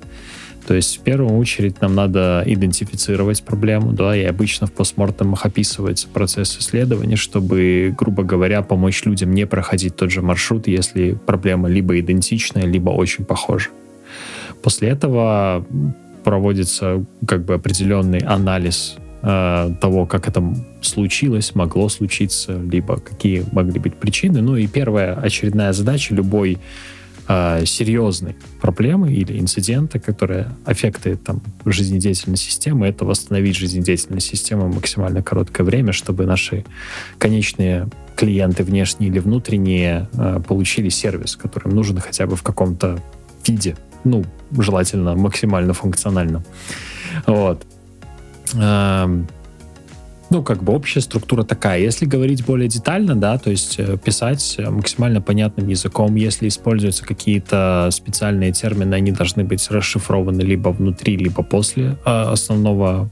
То есть в первую очередь нам надо идентифицировать проблему, да, и обычно в постмортемах описывается процесс исследования, чтобы, грубо говоря, помочь людям не проходить тот же маршрут, если проблема либо идентичная, либо очень похожа. После этого проводится как бы определенный анализ э, того, как это случилось, могло случиться, либо какие могли быть причины. Ну и первая очередная задача любой э, серьезной проблемы или инцидента, которые аффекты там, жизнедеятельной системы, это восстановить жизнедеятельную систему в максимально короткое время, чтобы наши конечные клиенты, внешние или внутренние, э, получили сервис, который им нужен хотя бы в каком-то виде, ну, желательно максимально функциональном. Вот. Эм, ну, как бы общая структура такая. Если говорить более детально, да, то есть э, писать максимально понятным языком, если используются какие-то специальные термины, они должны быть расшифрованы либо внутри, либо после э, основного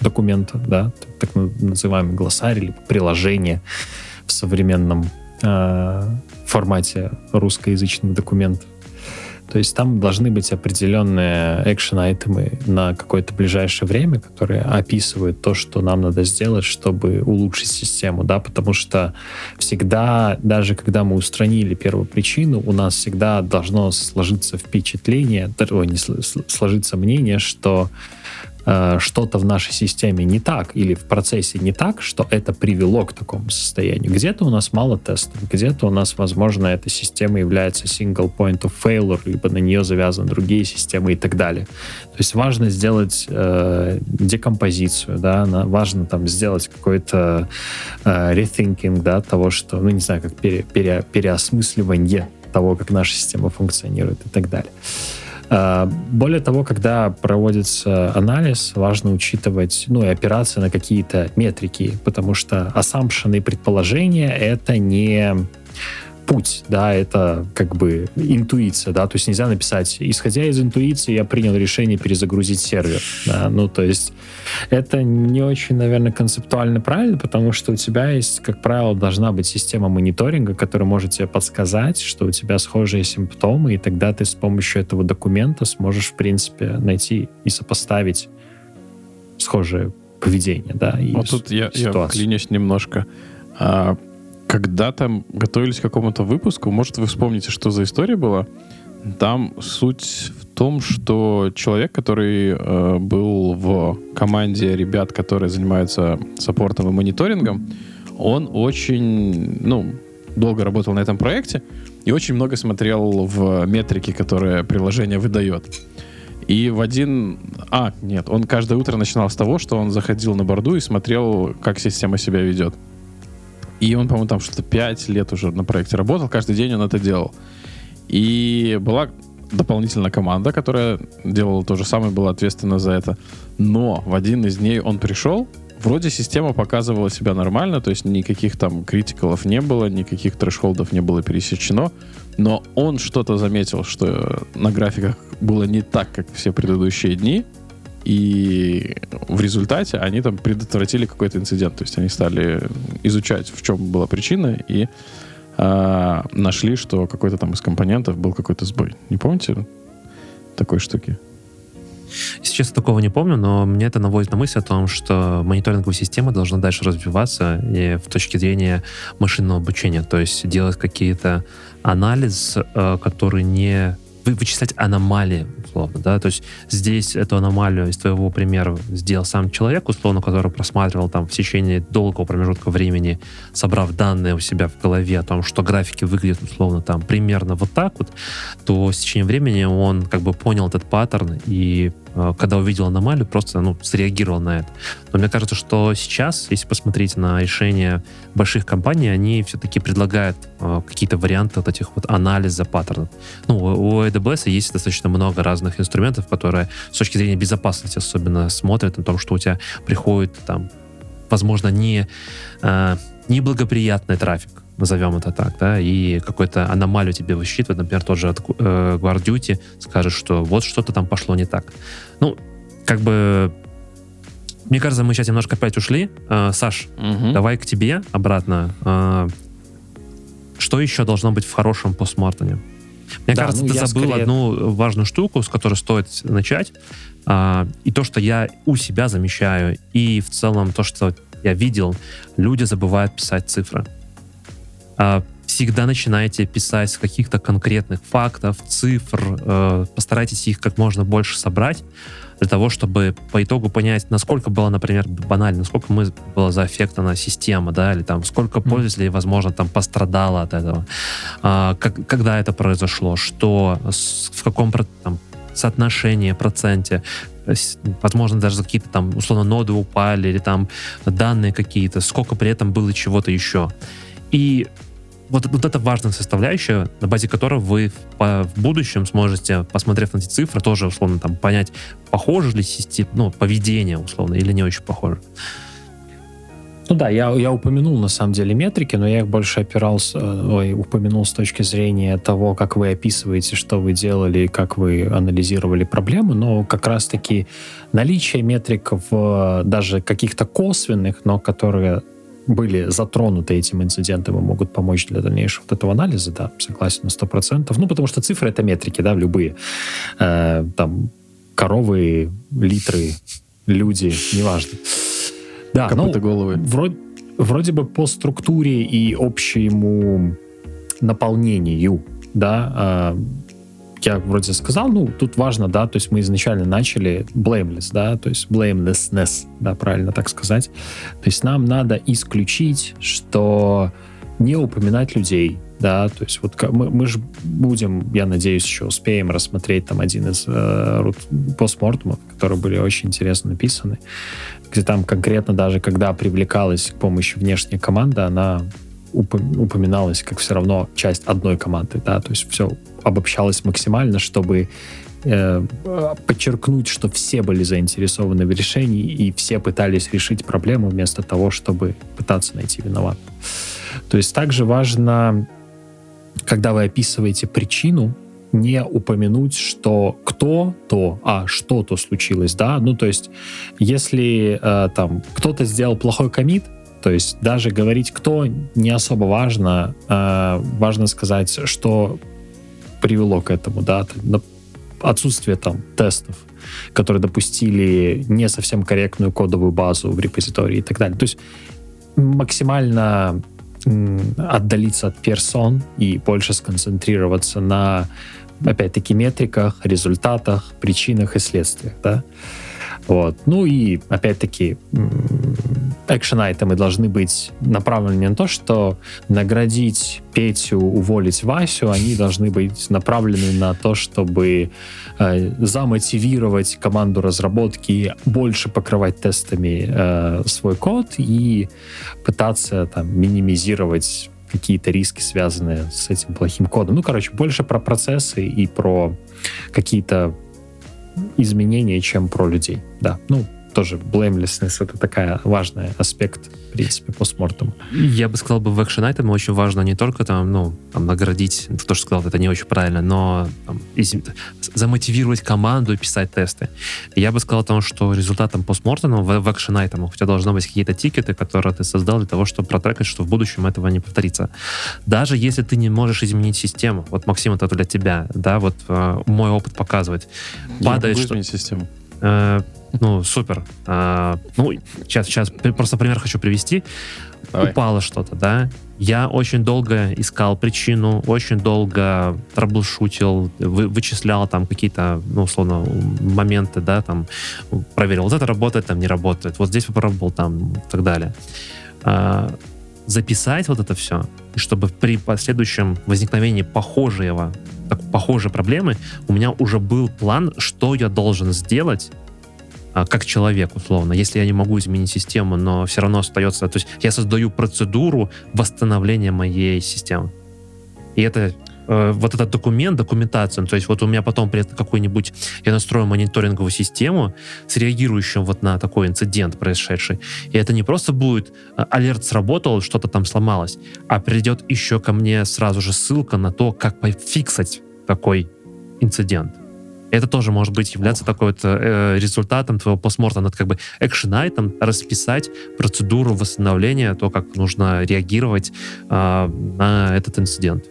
документа, да, так называемый глоссарий, либо приложение в современном э, формате русскоязычных документов. То есть там должны быть определенные экшен-айтемы на какое-то ближайшее время, которые описывают то, что нам надо сделать, чтобы улучшить систему, да, потому что всегда, даже когда мы устранили первую причину, у нас всегда должно сложиться впечатление, ой, не сложиться мнение, что Э, что-то в нашей системе не так или в процессе не так, что это привело к такому состоянию. Где-то у нас мало тестов, где-то у нас, возможно, эта система является single point of failure, либо на нее завязаны другие системы и так далее. То есть важно сделать э, декомпозицию, да, на, важно там сделать какой-то э, rethinking, да, того, что, ну, не знаю, как пере, пере, переосмысливание того, как наша система функционирует и так далее. А, более того, когда проводится анализ, важно учитывать ну, и опираться на какие-то метрики, потому что ассампшены и предположения — это не путь, да, это как бы интуиция, да, то есть нельзя написать, исходя из интуиции, я принял решение перезагрузить сервер, да, ну, то есть это не очень, наверное, концептуально правильно, потому что у тебя есть, как правило, должна быть система мониторинга, которая может тебе подсказать, что у тебя схожие симптомы, и тогда ты с помощью этого документа сможешь, в принципе, найти и сопоставить схожее поведение, да, и
Вот тут я, я клянусь немножко. А, когда там готовились к какому-то выпуску, может, вы вспомните, что за история была? Там суть в том, что человек, который э, был в команде ребят, которые занимаются саппортом и мониторингом, он очень, ну, долго работал на этом проекте и очень много смотрел в метрики, которые приложение выдает. И в один... А, нет, он каждое утро начинал с того, что он заходил на борду и смотрел, как система себя ведет. И он, по-моему, там что-то 5 лет уже на проекте работал, каждый день он это делал. И была дополнительная команда, которая делала то же самое, была ответственна за это. Но в один из дней он пришел, вроде система показывала себя нормально, то есть никаких там критикалов не было, никаких трэшхолдов не было пересечено, но он что-то заметил, что на графиках было не так, как все предыдущие дни, и в результате они там предотвратили какой-то инцидент. То есть они стали изучать, в чем была причина, и э, нашли, что какой-то там из компонентов был какой-то сбой. Не помните такой штуки?
Сейчас такого не помню, но мне это наводит на мысль о том, что мониторинговая система должна дальше развиваться и в точке зрения машинного обучения, то есть делать какие-то анализ, э, который не вычислять аномалии, условно, да, то есть здесь эту аномалию из твоего примера сделал сам человек, условно, который просматривал там в течение долгого промежутка времени, собрав данные у себя в голове о том, что графики выглядят, условно, там примерно вот так вот, то с течением времени он как бы понял этот паттерн и когда увидел аномалию, просто ну, среагировал на это. Но мне кажется, что сейчас, если посмотреть на решения больших компаний, они все-таки предлагают э, какие-то варианты вот этих вот анализа паттернов. Ну, у AWS есть достаточно много разных инструментов, которые с точки зрения безопасности особенно смотрят на том, что у тебя приходит там, возможно, не, э, неблагоприятный трафик назовем это так, да, и какую-то аномалию тебе высчитывает, например, тот же от э, Guard Duty скажет, что вот что-то там пошло не так. Ну, как бы мне кажется, мы сейчас немножко опять ушли. Э, Саш, угу. давай к тебе обратно. Э, что еще должно быть в хорошем постмортоне? Мне да, кажется, ну, ты забыл скорее... одну важную штуку, с которой стоит начать. Э, и то, что я у себя замечаю, и в целом то, что я видел, люди забывают писать цифры. А, всегда начинайте писать с каких-то конкретных фактов, цифр, э, постарайтесь их как можно больше собрать для того, чтобы по итогу понять, насколько было, например, банально, насколько мы была заэффектана система, да, или там сколько пользователей, возможно, там пострадало от этого, а, как, когда это произошло, что, в каком там, соотношении, проценте, возможно, даже какие-то там, условно, ноды упали, или там данные какие-то, сколько при этом было чего-то еще. И вот, вот это важная составляющая, на базе которой вы в, в будущем сможете, посмотрев на эти цифры, тоже условно там понять, похоже ли система, ну, поведение условно или не очень похоже.
Ну да, я, я упомянул на самом деле метрики, но я их больше опирался, э, ой, упомянул с точки зрения того, как вы описываете, что вы делали, как вы анализировали проблему, но как раз-таки наличие метрик в даже каких-то косвенных, но которые были затронуты этим инцидентом и могут помочь для дальнейшего вот этого анализа, да, согласен на 100%. Ну, потому что цифры — это метрики, да, любые. Э, там коровы, литры, люди, неважно. Да, ну, головы. Вроде, вроде бы по структуре и общему наполнению, да, э, я вроде сказал, ну, тут важно, да, то есть мы изначально начали blameless, да, то есть blamelessness, да, правильно так сказать. То есть нам надо исключить, что не упоминать людей, да, то есть вот мы, мы же будем, я надеюсь, еще успеем рассмотреть там один из э, постмортумов, которые были очень интересно написаны, где там конкретно даже когда привлекалась к помощи внешняя команда, она упоминалась как все равно часть одной команды, да, то есть все обобщалось максимально, чтобы э, подчеркнуть, что все были заинтересованы в решении и все пытались решить проблему вместо того, чтобы пытаться найти виноватого. То есть также важно, когда вы описываете причину, не упомянуть, что кто-то, а что-то случилось, да, ну то есть если э, там кто-то сделал плохой комит, то есть даже говорить кто не особо важно, э, важно сказать, что привело к этому, да, отсутствие там тестов, которые допустили не совсем корректную кодовую базу в репозитории и так далее. То есть максимально отдалиться от персон и больше сконцентрироваться на, опять-таки, метриках, результатах, причинах и следствиях, да. Вот. Ну и, опять-таки, экшен-айтемы должны быть направлены не на то, что наградить Петю, уволить Васю, они должны быть направлены на то, чтобы э, замотивировать команду разработки больше покрывать тестами э, свой код и пытаться там минимизировать какие-то риски, связанные с этим плохим кодом. Ну, короче, больше про процессы и про какие-то изменения, чем про людей. Да, ну, тоже blamelessness — это такая важный аспект, в принципе, постмортума.
Я бы сказал, бы в экшен айтеме очень важно не только там, ну, там, наградить, то, что сказал, это не очень правильно, но там, замотивировать команду и писать тесты. Я бы сказал том, что результатом постмортума в, в экшен айтемах у тебя должны быть какие-то тикеты, которые ты создал для того, чтобы протрекать, что в будущем этого не повторится. Даже если ты не можешь изменить систему, вот, Максим, это для тебя, да, вот э, мой опыт показывает.
Падает, что... систему.
Э, ну, супер. А, ну, сейчас, сейчас просто пример хочу привести. Давай. Упало что-то, да? Я очень долго искал причину, очень долго траблшутил, вы, вычислял там какие-то, ну, условно, моменты, да, там, проверил, вот это работает, там не работает, вот здесь попробовал, там, и так далее. А, записать вот это все, и чтобы при последующем возникновении похожего, так, похожей проблемы у меня уже был план, что я должен сделать, как человек, условно. Если я не могу изменить систему, но все равно остается... То есть я создаю процедуру восстановления моей системы. И это э, вот этот документ, документация, то есть вот у меня потом при этом какой-нибудь, я настрою мониторинговую систему с реагирующим вот на такой инцидент произошедший, и это не просто будет э, алерт сработал, что-то там сломалось, а придет еще ко мне сразу же ссылка на то, как пофиксать такой инцидент. Это тоже может быть являться такой вот э, результатом твоего постморта. Надо как бы экшен-айтем расписать процедуру восстановления, то, как нужно реагировать э, на этот инцидент.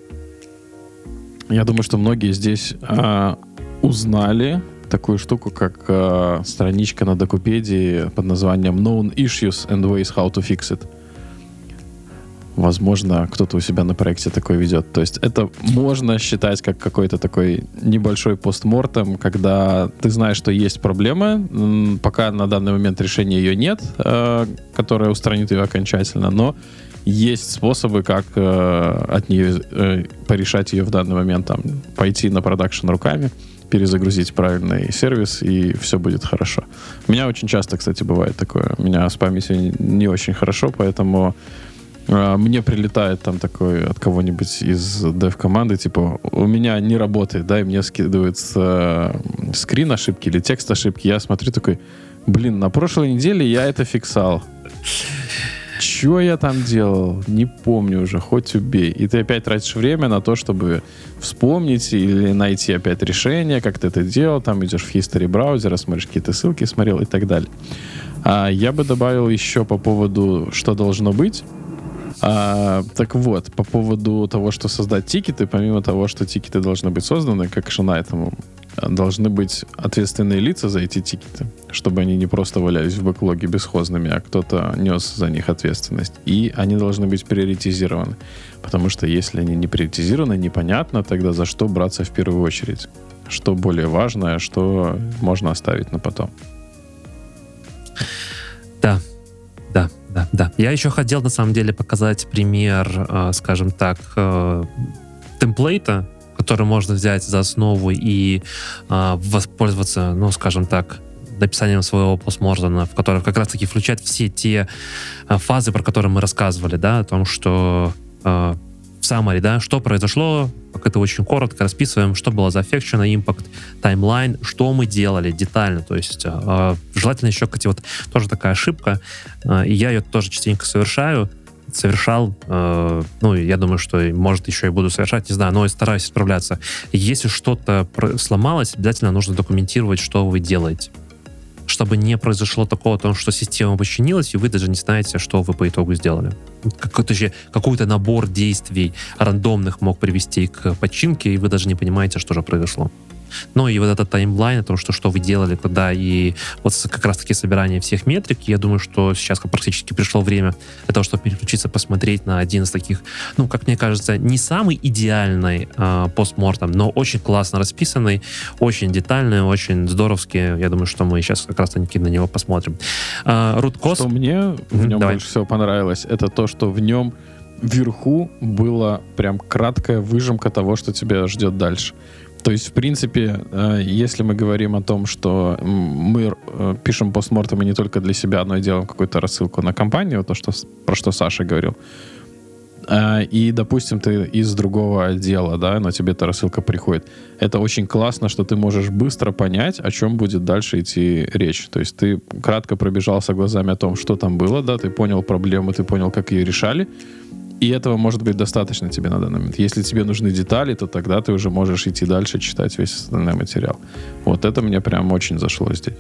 Я думаю, что многие здесь э, узнали такую штуку, как э, страничка на Докупедии под названием Known Issues and Ways How to Fix It возможно, кто-то у себя на проекте такой ведет. То есть это можно считать как какой-то такой небольшой постмортем, когда ты знаешь, что есть проблема, пока на данный момент решения ее нет, э, которая устранит ее окончательно, но есть способы, как э, от нее э, порешать ее в данный момент, там, пойти на продакшн руками, перезагрузить правильный сервис, и все будет хорошо. У меня очень часто, кстати, бывает такое. У меня с памятью не очень хорошо, поэтому мне прилетает там такой от кого-нибудь из дев-команды, типа, у меня не работает, да, и мне скидывается скрин ошибки или текст ошибки. Я смотрю такой, блин, на прошлой неделе я это фиксал. Что я там делал? Не помню уже, хоть убей. И ты опять тратишь время на то, чтобы вспомнить или найти опять решение, как ты это делал. Там идешь в history браузера, смотришь какие-то ссылки, смотрел и так далее. А я бы добавил еще по поводу, что должно быть. А, так вот, по поводу того, что создать тикеты, помимо того, что тикеты должны быть созданы, как жена этому, должны быть ответственные лица за эти тикеты, чтобы они не просто валялись в бэклоге бесхозными, а кто-то нес за них ответственность. И они должны быть приоритизированы. Потому что если они не приоритизированы, непонятно тогда за что браться в первую очередь. Что более важное, что можно оставить на потом.
Да, да, да. Я еще хотел на самом деле показать пример, э, скажем так, э, темплейта, который можно взять за основу и э, воспользоваться, ну, скажем так, написанием своего постмортона, в котором как раз-таки включает все те фазы, про которые мы рассказывали, да, о том, что summary, да, что произошло, как это очень коротко расписываем, что было зафекчено, импакт, таймлайн, что мы делали детально, то есть э, желательно еще, кстати, вот тоже такая ошибка, э, и я ее тоже частенько совершаю, совершал, э, ну, я думаю, что, может, еще и буду совершать, не знаю, но я стараюсь справляться. Если что-то сломалось, обязательно нужно документировать, что вы делаете чтобы не произошло такого, том, что система починилась, и вы даже не знаете, что вы по итогу сделали. Какой-то же какой-то набор действий рандомных мог привести к починке, и вы даже не понимаете, что же произошло. Ну и вот этот таймлайн о том, что, что вы делали тогда, и вот как раз-таки собирание всех метрик, я думаю, что сейчас практически пришло время для того, чтобы переключиться, посмотреть на один из таких, ну, как мне кажется, не самый идеальный э, постмортом, но очень классно расписанный, очень детальный, очень здоровский. Я думаю, что мы сейчас как раз-таки на него посмотрим.
Э, Root Что мне в нем Давай. больше всего понравилось, это то, что в нем вверху была прям краткая выжимка того, что тебя ждет дальше. То есть, в принципе, э, если мы говорим о том, что мы э, пишем постмортемы не только для себя, но и делаем какую-то рассылку на компанию, то, что, про что Саша говорил, э, и, допустим, ты из другого отдела, да, но тебе эта рассылка приходит. Это очень классно, что ты можешь быстро понять, о чем будет дальше идти речь. То есть ты кратко пробежался глазами о том, что там было, да, ты понял проблему, ты понял, как ее решали, и этого может быть достаточно тебе на данный момент. Если тебе нужны детали, то тогда ты уже можешь идти дальше, читать весь остальной материал. Вот это мне прям очень зашло здесь.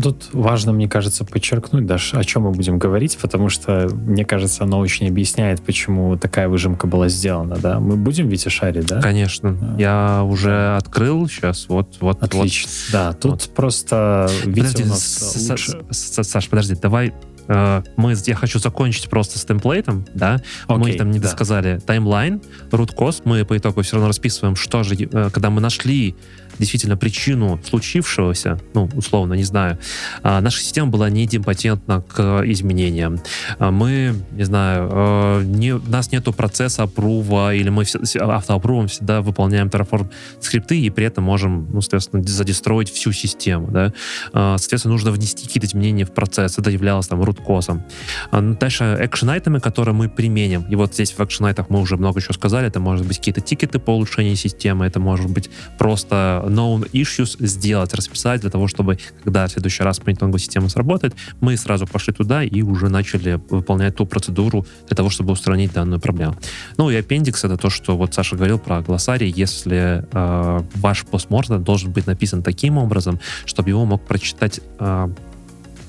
Тут важно, мне кажется, подчеркнуть, даже о чем мы будем говорить, потому что, мне кажется, оно очень объясняет, почему такая выжимка была сделана, да? Мы будем ведь шарить, да?
Конечно. А. Я уже открыл сейчас, вот, вот,
Отлично. Вот. Да, тут вот. просто
Витя подожди, у нас лучше... Саш, подожди, давай э, мы, я хочу закончить просто с темплейтом, да,
Окей,
мы там не
да.
досказали таймлайн, root cause, мы по итогу все равно расписываем, что же, э, когда мы нашли действительно причину случившегося, ну, условно, не знаю, а, наша система была неидемпотентна к изменениям. А, Мы, не знаю, э, не, у нас нету процесса апрува, или мы автоапрувом всегда выполняем Terraform скрипты, и при этом можем, ну, соответственно, задестроить всю систему, да. А, Соответственно, нужно внести какие-то изменения в процесс, это являлось там руткосом. А, ну, Дальше экшен-айтемы, которые мы применим. И вот здесь в экшен-айтах мы уже много чего сказали. Это может быть какие-то тикеты по улучшению системы, это может быть просто known issues сделать, расписать для того, чтобы, когда в следующий раз мониторинговая система сработает, мы сразу пошли туда и уже начали выполнять ту процедуру для того, чтобы устранить данную проблему. Ну и аппендикс это то, что вот Саша говорил про глоссарий. Если э, ваш постмортем должен быть написан таким образом, чтобы его мог прочитать э,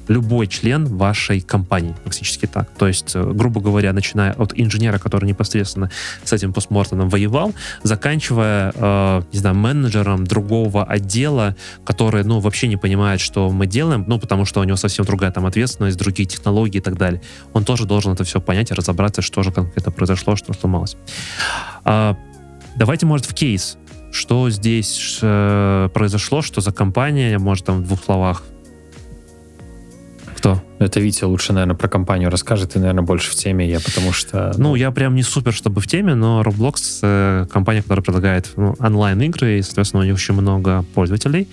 любой член вашей компании, фактически так. То есть, э, грубо говоря, начиная от инженера, который непосредственно с этим постмортемом воевал, заканчивая, э, не знаю, менеджером другого отдела, который, ну, вообще не понимает, что мы делаем, ну, потому что у него совсем другая там ответственность, другие технологии и так далее. Он тоже должен это все понять и разобраться, что же конкретно произошло, что сломалось. А, давайте, может, в кейс. Что здесь э, произошло, что за компания, может, там в двух словах. Кто?
Это Витя лучше, наверное, про компанию расскажет, ты, наверное, больше в теме, я потому что...
Ну, я прям не супер, чтобы в теме, но Roblox э, компания, которая предлагает ну, онлайн-игры, и, соответственно, у них очень много пользователей,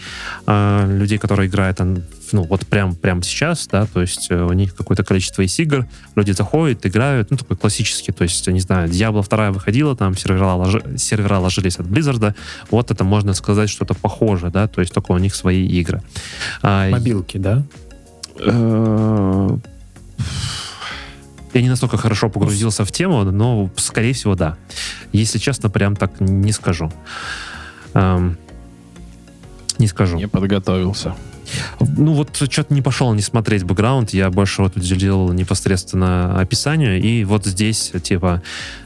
э, людей, которые играют, ну, вот прям, прям сейчас, да, то есть э, у них какое-то количество из игр, люди заходят, играют, ну, такой классический, то есть, не знаю, Diablo 2 выходила, там сервера, ложи- сервера ложились от Blizzard, вот это можно сказать что-то похожее, да, то есть только у них свои игры. А,
Мобилки, да?
Э, Я не настолько хорошо погрузился в тему, но, скорее всего, да. Если честно, прям так не скажу. Эм, Не скажу.
Не подготовился.
Ну вот что-то не пошел не смотреть бэкграунд, я больше вот уделил непосредственно описанию, и вот здесь, типа,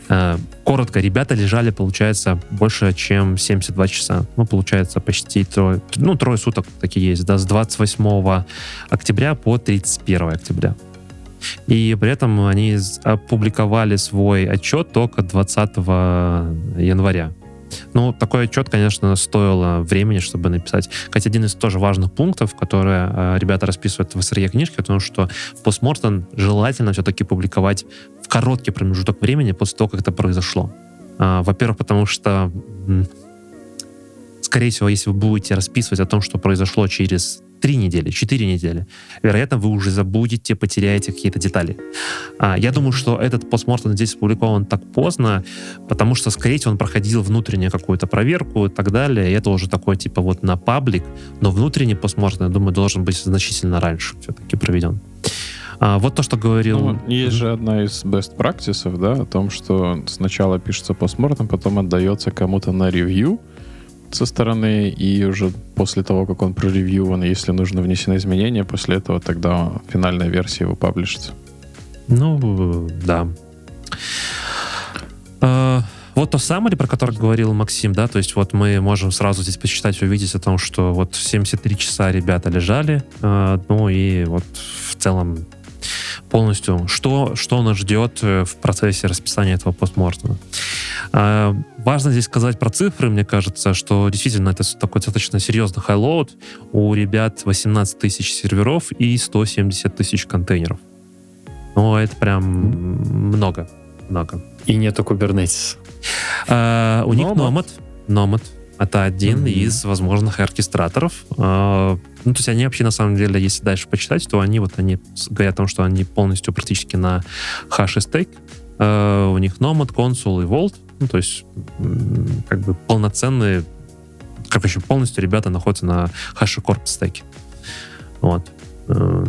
э, коротко, ребята лежали, получается, больше, чем 72 часа. Ну, получается, почти трое, ну, трое суток такие есть, да, с 28 октября по 31 октября. И при этом они опубликовали свой отчет только 20 января. Ну, такой отчет, конечно, стоило времени, чтобы написать. Хотя один из тоже важных пунктов, которые э, ребята расписывают в СРЕ книжке, о том, что постмортем желательно все-таки публиковать в короткий промежуток времени после того, как это произошло. А, Во-первых, потому что, скорее всего, если вы будете расписывать о том, что произошло через три недели, четыре недели, вероятно, вы уже забудете, потеряете какие-то детали. А, Я думаю, что этот постмортем здесь опубликован так поздно, потому что, скорее всего, он проходил внутреннюю какую-то проверку и так далее, и это уже такой, типа, вот на паблик, но внутренний постмортем, я думаю, должен быть значительно раньше все-таки проведен. А, вот то, что говорил...
Ну, есть же одна из best practices, да, о том, что сначала пишется постмортем, потом отдается кому-то на ревью со стороны, и уже после того, как он проревьюван, если нужно внесены изменения, после этого тогда финальная версия его паблишится.
Ну, да. А, Вот то summary, про которое говорил Максим, да, то есть вот мы можем сразу здесь посчитать, увидеть о том, что вот 73 часа ребята лежали, а, ну и вот в целом полностью, что, что нас ждет э, в процессе расписания этого postmortem а. А, Важно здесь сказать про цифры, мне кажется, что действительно это такой достаточно серьезный highload. У ребят 18 тысяч серверов и 170 тысяч контейнеров. Ну, это прям много. Много.
И нету Kubernetes.
А, у них
Nomad.
Nomad. Nomad. Это один
Мгм.
из возможных оркестраторов. А, ну, то есть они вообще, на самом деле, если дальше почитать, то они вот они говорят о том, что они полностью практически на хаш и стейк. А, у них Nomad, Consul и Vault. Ну, то есть как бы полноценные, короче, полностью ребята находятся на HashiCorp стеке. Вот. Э,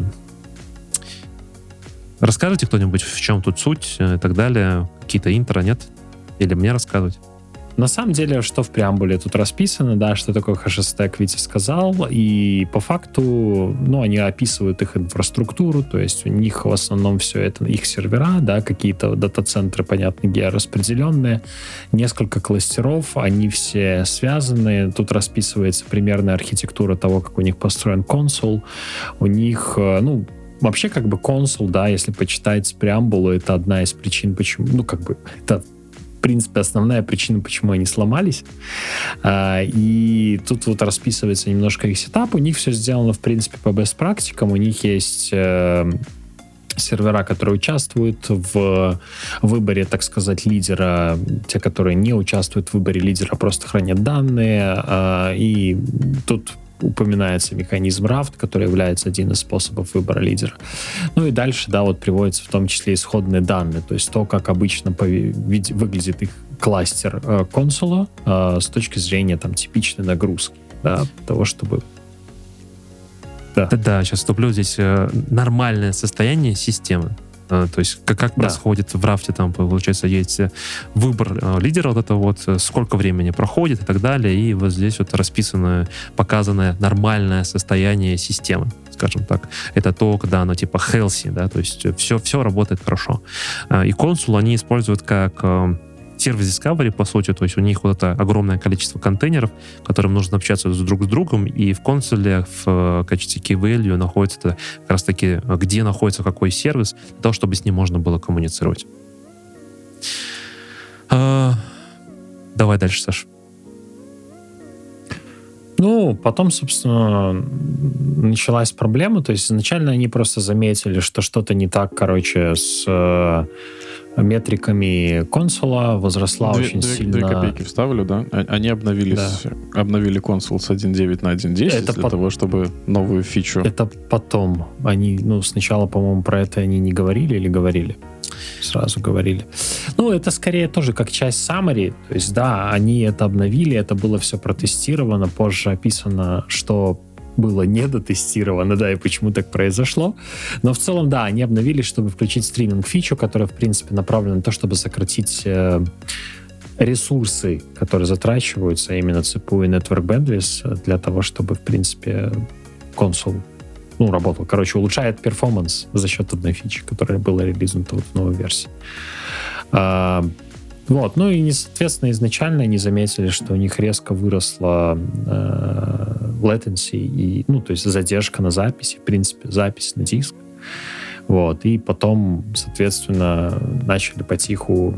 Расскажите кто-нибудь, в чем тут суть э, и так далее? Какие-то интро, нет? Или мне рассказывать?
На самом деле, что в преамбуле тут расписано, да, что такое хэшестек, Витя сказал, и по факту, ну, они описывают их инфраструктуру, то есть у них в основном все это их сервера, да, какие-то дата-центры, понятно, геораспределенные, несколько кластеров, они все связаны, тут расписывается примерная архитектура того, как у них построен консул, у них, э, ну, вообще как бы консул, да, если почитать преамбулу, это одна из причин, почему, ну как бы, это принципе, основная причина, почему они сломались. А, и тут вот расписывается немножко их сетап. У них все сделано, в принципе, по best практикам. У них есть э, сервера, которые участвуют в выборе, так сказать, лидера, те, которые не участвуют в выборе лидера, просто хранят данные. А, и тут упоминается механизм рафт, который является один из способов выбора лидера. Ну и дальше, да, вот приводятся в том числе исходные данные, то есть то, как обычно выглядит их кластер э, консула э, с точки зрения там типичной нагрузки, да, того, чтобы
да. да, сейчас вступлю здесь э, нормальное состояние системы. То есть как, как да. происходит в рафте, там, получается, есть э, выбор э, лидера, вот это вот, э, сколько времени проходит и так далее, и вот здесь вот расписано, показанное нормальное состояние системы, скажем так. Это то, когда оно типа healthy, да, то есть все, все работает хорошо. И консул они используют как сервис Discovery, по сути, то есть у них вот это огромное количество контейнеров, которым нужно общаться друг с другом, и в консуле в э, качестве key value находится как раз таки, где находится какой сервис, для того, чтобы с ним можно было коммуницировать. А, давай дальше, Саша.
Ну, потом, собственно, началась проблема. То есть изначально они просто заметили, что что-то не так, короче, с э, метриками консула возросла
две,
очень
две,
сильно.
Две копейки вставлю, да? А, они обновились, да. обновили консул с 1.9 на 1.10 это для по... того, чтобы новую фичу...
Это потом. Они, ну, сначала, по-моему, про это они не говорили или говорили? Сразу говорили. Ну, это скорее тоже как часть summary. То есть, да, они это обновили, это было все протестировано, позже описано, что было недотестировано, да, и почему так произошло. Но в целом, да, они обновили, чтобы включить стриминг фичу, которая, в принципе, направлена на то, чтобы сократить э, ресурсы, которые затрачиваются, а именно CPU и Network Bandwidth, для того, чтобы, в принципе, консул ну, работал. Короче, улучшает перформанс за счет одной фичи, которая была релизнута вот в новой версии. Вот, ну и, соответственно, изначально они заметили, что у них резко выросла э, latency, и, ну, то есть задержка на записи, в принципе, запись на диск. Вот, и потом, соответственно, начали потиху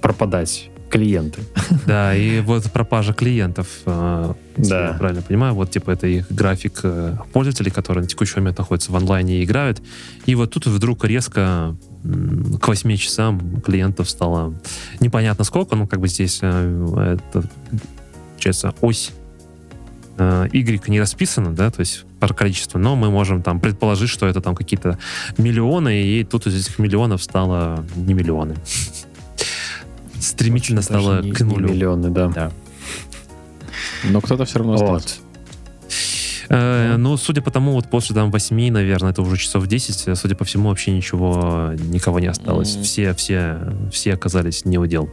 пропадать клиенты.
Да, и вот пропажа клиентов, э, да. я правильно понимаю, вот типа это их график э, пользователей, которые на текущий момент находятся в онлайне и играют. И вот тут вдруг резко к 8 часам клиентов стало непонятно сколько, ну как бы здесь э, это, получается, ось Y не расписано, да, то есть про количество, но мы можем там предположить, что это там какие-то миллионы, и тут из этих миллионов стало не миллионы стремительно Очень стало не, к нулю.
миллионы, да. да.
Но кто-то все равно остался.
Э, ну, судя по тому, вот после там 8, наверное, это уже часов 10, судя по всему, вообще ничего, никого не осталось. Mm-hmm. Все, все, все оказались не удел.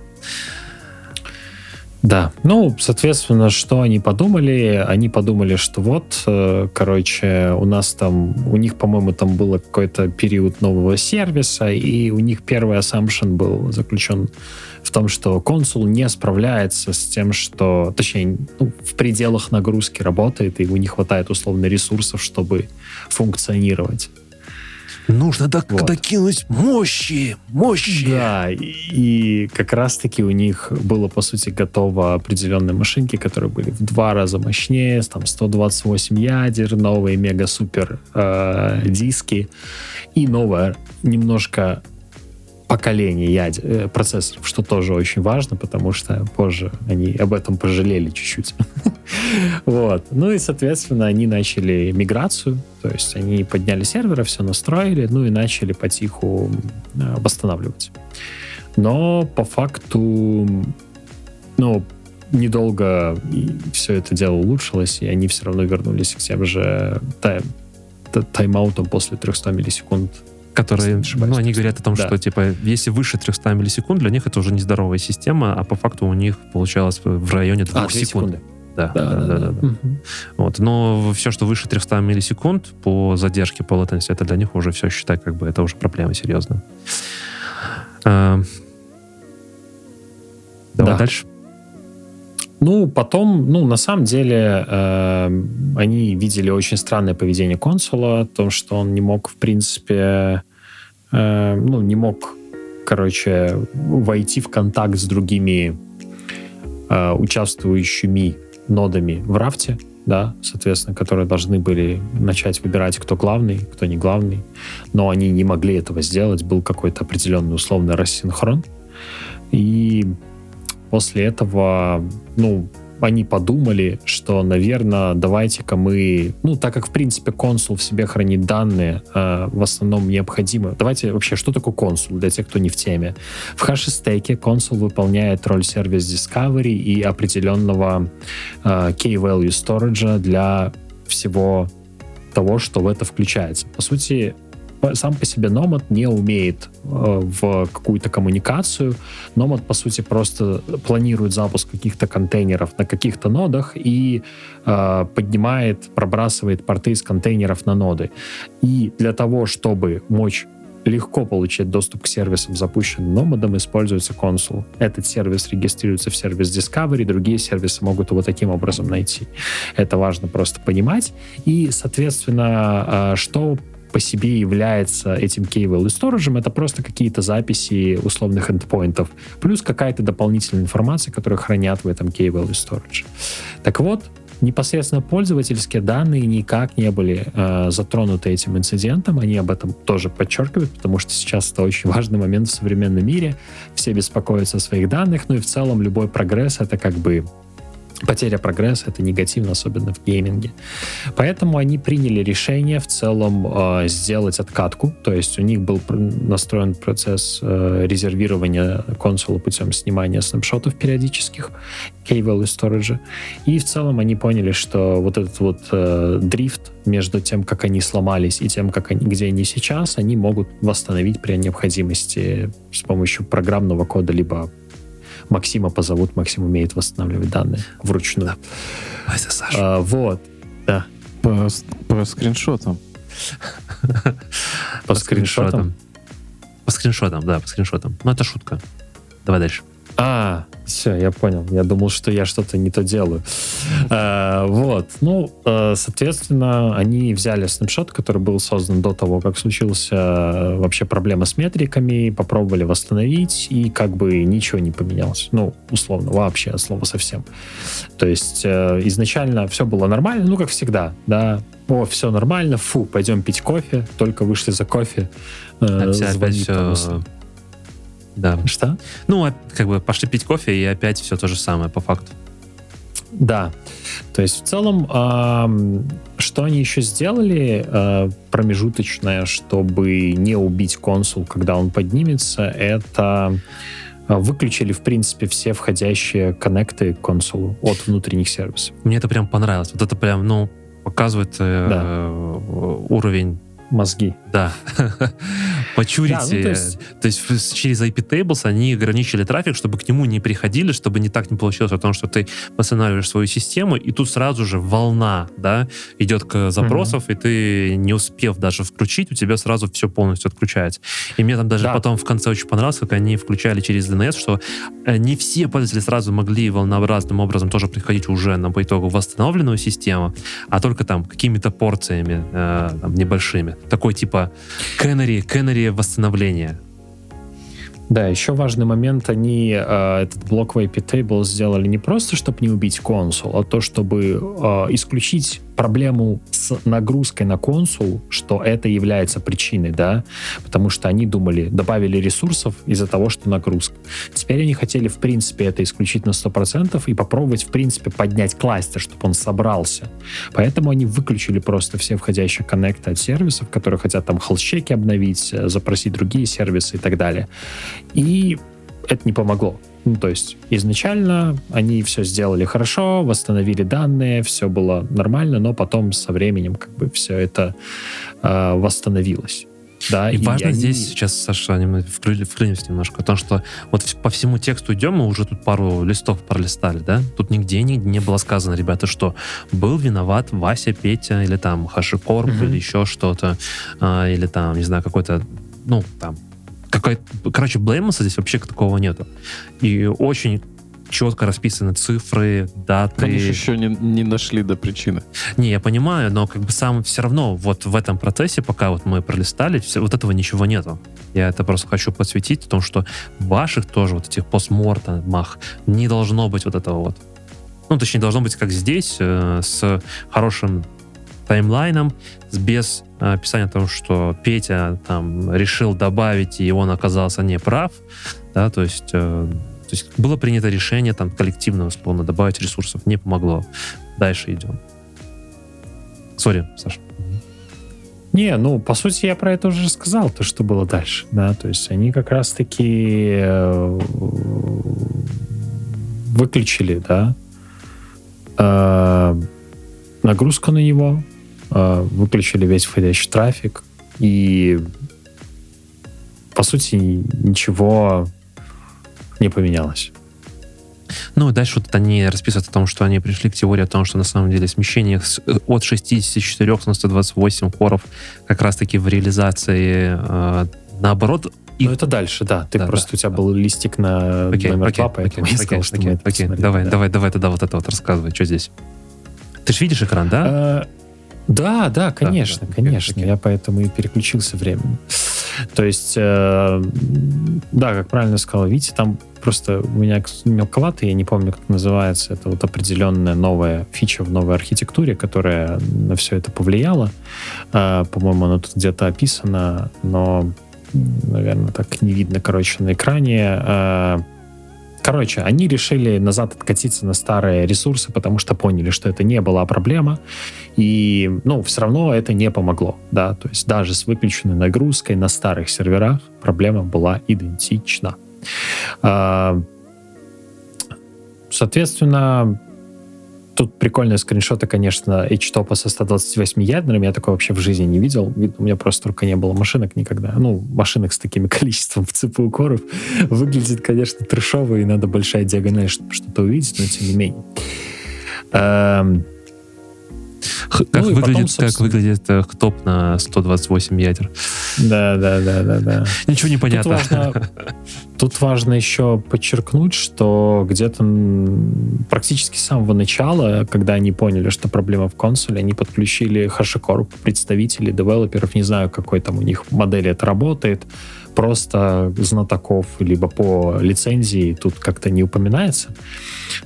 Да, ну, соответственно, что они подумали? Они подумали, что вот, э, короче, у нас там, у них, по-моему, там был какой-то период нового сервиса, и у них первый assumption был заключен в том, что консул не справляется с тем, что, точнее, ну, в пределах нагрузки работает, и ему не хватает условно ресурсов, чтобы функционировать.
Нужно док- вот. докинуть мощи, мощи.
Да, и, и как раз-таки у них было, по сути, готово определенные машинки, которые были в два раза мощнее, там 128 ядер, новые мега-супер э, диски и новая немножко поколение ядер, э, процессоров, что тоже очень важно, потому что позже они об этом пожалели чуть-чуть. вот. Ну и, соответственно, они начали миграцию, то есть они подняли серверы, все настроили, ну и начали потиху э, восстанавливать. Но по факту, ну, недолго все это дело улучшилось, и они все равно вернулись к тем же тайм, тайм-аутам после 300 миллисекунд
которые, ну, они говорят о том, да. что, типа, если выше 300 миллисекунд, для них это уже нездоровая система, а по факту у них получалось в районе 2 а, секунд. Секунды. Да, да, да, да. да, да. Угу. Вот. Но все, что выше 300 миллисекунд по задержке, по latency, это для них уже все, считай, как бы это уже проблема серьезная. А... Давай да. дальше.
Ну, потом, ну, на самом деле, э, они видели очень странное поведение консула, то, что он не мог, в принципе, э, ну, не мог, короче, войти в контакт с другими э, участвующими нодами в рафте, да, соответственно, которые должны были начать выбирать, кто главный, кто не главный, но они не могли этого сделать, был какой-то определенный условный рассинхрон, и после этого, ну, они подумали, что, наверное, давайте-ка мы, ну, так как, в принципе, консул в себе хранит данные, э, в основном необходимо. Давайте вообще, что такое консул, для тех, кто не в теме? В хэшестеке консул выполняет роль сервис Discovery и определенного э, key-value storage для всего того, что в это включается. По сути, сам по себе Nomad не умеет э, в какую-то коммуникацию. Nomad, по сути, просто планирует запуск каких-то контейнеров на каких-то нодах и э, поднимает, пробрасывает порты из контейнеров на ноды. И для того, чтобы мочь легко получать доступ к сервисам, запущенным Nomad, используется консул. Этот сервис регистрируется в сервис Discovery, другие сервисы могут его таким образом найти. Это важно просто понимать. И, соответственно, э, что по себе является этим key-value storage, это просто какие-то записи условных эндпоинтов, плюс какая-то дополнительная информация, которую хранят в этом key-value storage. Так вот, непосредственно пользовательские данные никак не были э, затронуты этим инцидентом. Они об этом тоже подчеркивают, потому что сейчас это очень важный момент в современном мире. Все беспокоятся о своих данных, ну и в целом любой прогресс это как бы потеря прогресса это негативно, особенно в гейминге. Поэтому они приняли решение в целом э, сделать откатку, то есть у них был настроен процесс э, резервирования консола путем снимания снапшотов периодических, key-value storage, и в целом они поняли, что вот этот вот э, дрифт между тем, как они сломались и тем, как они, где они сейчас, они могут восстановить при необходимости с помощью программного кода либо Максима позовут, Максим умеет восстанавливать данные вручную.
Да. Это Саша.
А, вот, да.
По, по скриншотам.
По скриншотам?
По скриншотам, да, по скриншотам. Ну, это шутка. Давай дальше.
А, все, я понял. Я думал, что я что-то не то делаю. А, вот. Ну, э, соответственно, они взяли снапшот, который был создан до того, как случился э, вообще проблема с метриками, попробовали восстановить, и как бы ничего не поменялось. Ну, условно, вообще, от слова совсем. То есть изначально все было нормально, ну, как всегда, да. О, все нормально, фу, пойдем пить кофе, только вышли за кофе.
Опять все да.
Что?
Ну, а, как бы пошли пить кофе, и опять все то же самое, по факту.
Да. То есть в целом, э, что они еще сделали э, промежуточное, чтобы не убить консул, когда он поднимется, это выключили, в принципе, все входящие коннекты к консулу от внутренних сервисов.
Мне это прям понравилось. Вот это прям, ну, показывает э, да. уровень
мозги.
Да. Почурить. Да, ну, то, есть... то есть через IP Tables они ограничили трафик, чтобы к нему не приходили, чтобы не так не получилось о том, что ты восстанавливаешь свою систему, и тут сразу же волна, да, идет к запросов, mm-hmm. и ты, не успев даже включить, у тебя сразу все полностью отключается. И мне там даже да. потом в конце очень понравилось, как они включали через DNS, что э, не все пользователи сразу могли волнообразным образом тоже приходить уже на по итогу восстановленную систему, а только там какими-то порциями э, там, небольшими такой типа canary, canary восстановления.
Да, еще важный момент, они э, этот блок в IP Table сделали не просто, чтобы не убить консул, а то, чтобы э, исключить проблему с нагрузкой на консул, что это является причиной, да, потому что они думали, добавили ресурсов из-за того, что нагрузка. Теперь они хотели, в принципе, это исключить на 100% и попробовать, в принципе, поднять кластер, чтобы он собрался. Поэтому они выключили просто все входящие коннекты от сервисов, которые хотят там холщеки обновить, э, запросить другие сервисы и так далее. И это не помогло. Ну, то есть изначально они все сделали хорошо, восстановили данные, все было нормально, но потом со временем как бы все это э, восстановилось. Да,
и, и важно они... здесь сейчас, Саша, вклинюсь немножко, о том, что вот по всему тексту идем, мы уже тут пару листов пролистали, да? Тут нигде не, не было сказано, ребята, что был виноват Вася, Петя, или там Хашикорп, mm-hmm. или еще что-то, а, или там, не знаю, какой-то, ну, там, какая короче, блеймоса здесь вообще такого нету. И очень четко расписаны цифры, даты.
Они еще не, не нашли до причины.
Не, я понимаю, но как бы сам все равно вот в этом процессе, пока вот мы пролистали, все, вот этого ничего нету. Я это просто хочу подсветить, о том, что ваших тоже вот этих постмортемах не должно быть вот этого вот. Ну, точнее, должно быть как здесь, э, с хорошим таймлайном, с без э, описания того, что Петя там решил добавить, и он оказался неправ, да, то есть, э, то есть было принято решение там коллективно, условно, добавить ресурсов, не помогло. Дальше идем. Сори, Саша.
Не, ну, по сути, я про это уже сказал, то, что было дальше, да, то есть они как раз-таки э, выключили, да, э, нагрузку на него, выключили весь входящий трафик, и, по сути, ничего не поменялось.
Ну, и дальше вот они расписывают о том, что они пришли к теории о том, что на самом деле смещение э, от 64 на 128 хоров как раз-таки в реализации э, наоборот
и... Ну, это дальше, да. Ты да, просто, да, у тебя да. был листик на окей, номер окей, 2, поэтому окей, я сказал, окей, что окей,
окей. Давай, да. давай, давай тогда вот это вот рассказывай, что здесь. Ты же видишь экран, да?
Да, да, конечно, да, конечно. Я поэтому и переключился временно. То есть, э, да, как правильно сказал Витя, там просто у меня мелковато, я не помню, как это называется. Это вот определенная новая фича в новой архитектуре, которая на все это повлияла. Э, по-моему, она тут где-то описана, но, наверное, так не видно, короче, на экране. Э, Короче, они решили назад откатиться на старые ресурсы, потому что поняли, что это не была проблема. И, ну, все равно это не помогло, да. То есть даже с выключенной нагрузкой на старых серверах проблема была идентична. А, соответственно, Тут прикольные скриншоты, конечно, H-топа со 128 ядрами. Я такого вообще в жизни не видел. У меня просто только не было машинок никогда. Ну, машинок с таким количеством в ЦПУ коров. Выглядит, конечно, трешово, и надо большая диагональ, чтобы что-то увидеть, но тем не менее.
Как, ну, выглядит, потом, как выглядит э, топ на 128 ядер.
Да, да, да, да, да.
Ничего не понятно.
Тут важно, тут важно еще подчеркнуть, что где-то практически с самого начала, когда они поняли, что проблема в консоли, они подключили HashiCorp представителей, девелоперов, не знаю, какой там у них модели это работает, просто знатоков, либо по лицензии тут как-то не упоминается.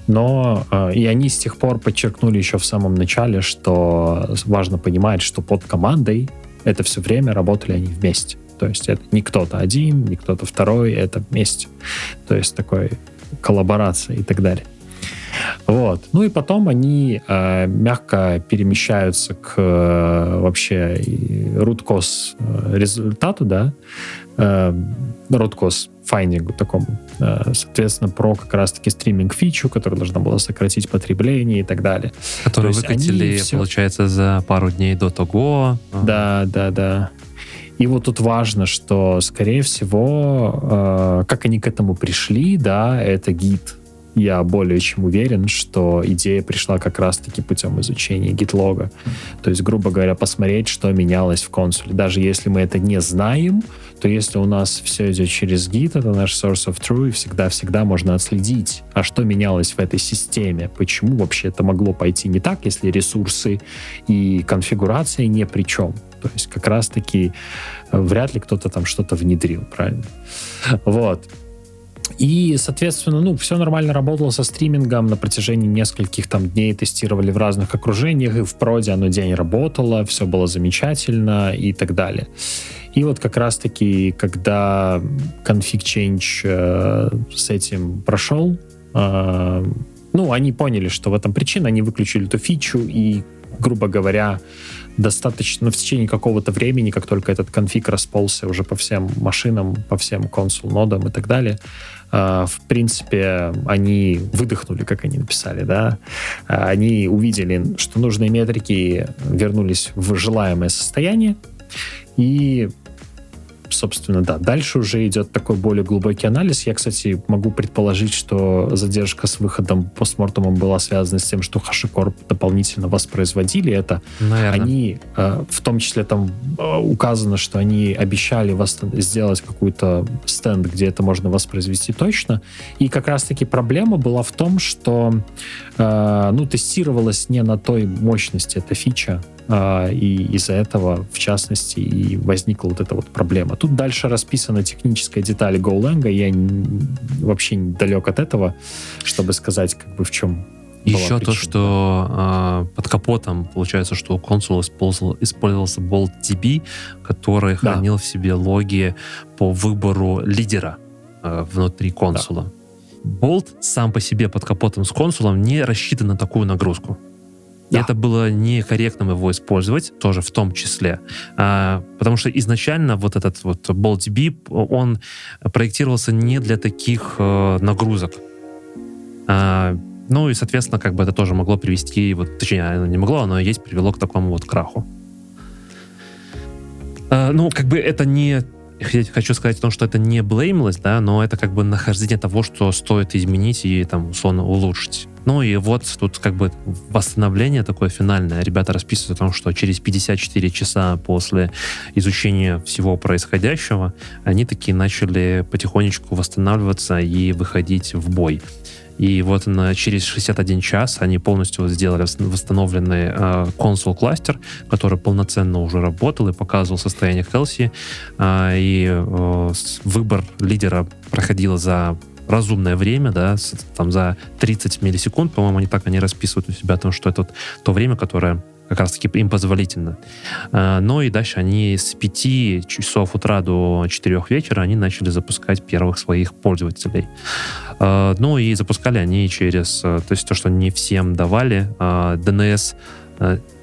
Но э, и они с тех пор подчеркнули еще в самом начале, что важно понимать, что под командой это все время работали они вместе. То есть это не кто-то один, не кто-то второй, это вместе. То есть такой коллаборация и так далее. Вот. Ну и потом они э, мягко перемещаются к э, вообще root э, результату, да, э, root cause файндингу такому. Э, соответственно, про как раз-таки стриминг-фичу, которая должна была сократить потребление и так далее.
Которую выкатили, все... получается, за пару дней до того.
Да, да, да. И вот тут важно, что, скорее всего, э, как они к этому пришли, да, это гид я более чем уверен, что идея пришла как раз-таки путем изучения гитлога. То есть, грубо говоря, посмотреть, что менялось в консуле. Даже если мы это не знаем, то если у нас все идет через гид, это наш source of truth, всегда-всегда можно отследить, а что менялось в этой системе, почему вообще это могло пойти не так, если ресурсы и конфигурация не при чем. То есть как раз-таки э, вряд ли кто-то там что-то внедрил, правильно? Вот. И, соответственно, ну, все нормально работало со стримингом на протяжении нескольких там дней, тестировали в разных окружениях, и в проде оно день работало, все было замечательно и так далее. И вот как раз-таки, когда config change э, с этим прошел, э, ну, они поняли, что в этом причина, они выключили эту фичу, и, грубо говоря, достаточно в течение какого-то времени, как только этот конфиг расползся уже по всем машинам, по всем консул-нодам и так далее, в принципе, они выдохнули, как они написали, да, они увидели, что нужные метрики вернулись в желаемое состояние, и собственно, да. Дальше уже идет такой более глубокий анализ. Я, кстати, могу предположить, что задержка с выходом постмортумом была связана с тем, что HashiCorp дополнительно воспроизводили это.
Наверное.
Они, э, в том числе там э, указано, что они обещали восстан- сделать какой-то стенд, где это можно воспроизвести точно. И как раз-таки проблема была в том, что ну, тестировалась не на той мощности эта фича, а, и из-за этого, в частности, и возникла вот эта вот проблема. Тут дальше расписана техническая деталь GoLang, я вообще далек от этого, чтобы сказать, как бы в чем
еще то, что э, под капотом получается, что у консула использовал, использовался BoltDB, который да. хранил в себе логи по выбору лидера э, внутри консула. Да. Bolt сам по себе под капотом с консулом не рассчитан на такую нагрузку. Да. И это было некорректным его использовать, тоже в том числе. А, потому что изначально вот этот вот BoltDB, он проектировался не для таких а, нагрузок. А, ну и, соответственно, как бы это тоже могло привести, вот, точнее, оно не могло, оно есть привело к такому вот краху. А, ну, как бы это не хочу сказать о том, что это не blameless, да, но это как бы нахождение того, что стоит изменить и там условно улучшить. Ну и вот тут как бы восстановление такое финальное. Ребята расписывают о том, что через 54 часа после изучения всего происходящего они такие начали потихонечку восстанавливаться и выходить в бой. И вот на, через 61 час они полностью сделали восстановленный э, консул кластер, который полноценно уже работал и показывал состояние Хелси. Э, и э, выбор лидера проходил за разумное время, да, там за 30 миллисекунд, по-моему, они так они расписывают у себя, потому что это вот то время, которое как раз-таки им позволительно. А, но и дальше они с 5 часов утра до 4 вечера они начали запускать первых своих пользователей. А, ну и запускали они через, э, то есть то, что не всем давали, DNS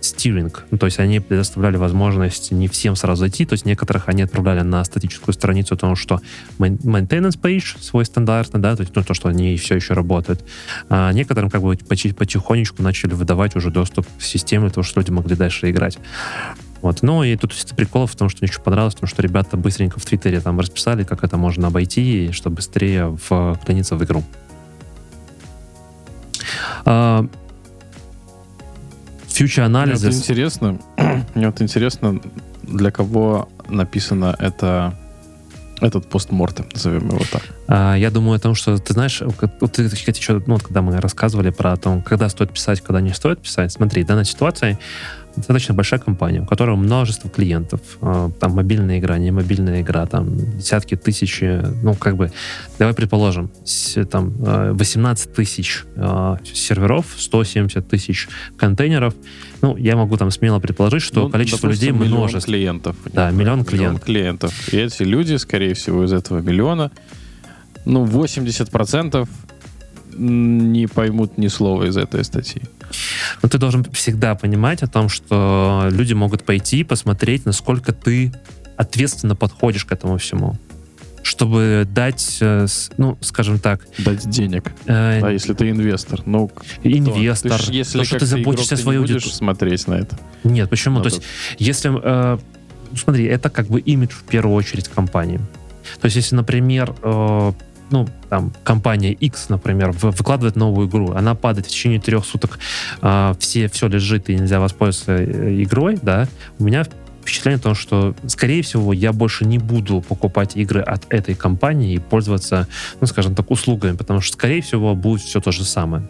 стиринг. Ну, то есть они предоставляли возможность не всем сразу зайти, то есть некоторых они отправляли на статическую страницу, потому что maintenance page свой стандартный, да, то есть ну, то, что они все еще работают. А некоторым как бы потихонечку начали выдавать уже доступ к системе, того, что люди могли дальше играть. Вот. Ну и тут приколов в том, что мне еще понравилось, потому что ребята быстренько в Твиттере там расписали, как это можно обойти, чтобы быстрее вклиниться в игру. Analysis. Мне
вот интересно, мне вот интересно, для кого написано это этот постмортем, назовем его так.
А, я думаю о том, что ты знаешь, вот ты, кстати, еще, ну, вот, когда мы рассказывали про то, когда стоит писать, когда не стоит писать, смотри, в данной ситуации достаточно большая компания, у которой множество клиентов, а, там мобильная игра, не мобильная игра, там десятки тысяч, ну как бы, давай предположим, там 18 а, тысяч э, серверов, 170 тысяч контейнеров, ну я могу там смело предположить, что ну, количество людей множество.
клиентов.
Да, миллион клиентов. Миллион
клиентов. И эти люди, скорее всего, из этого миллиона, ну 80% не поймут ни слова из этой статьи.
Но ты должен всегда понимать о том, что люди могут пойти посмотреть, насколько ты ответственно подходишь к этому всему чтобы дать, э, ну, скажем так...
Дать денег. Э, а если ты инвестор, ну...
Инвестор. Ты ж,
если то, что ты заботишься о своей аудитории. смотреть на это.
Нет, почему? Надо. То есть, если... Э, смотри, это как бы имидж в первую очередь компании. То есть, если, например, э, ну, там, компания X, например, выкладывает новую игру, она падает в течение трех суток, э, все, все лежит и нельзя воспользоваться э, игрой, да, у меня впечатление о том, что, скорее всего, я больше не буду покупать игры от этой компании и пользоваться, ну, скажем так, услугами, потому что, скорее всего, будет все то же самое.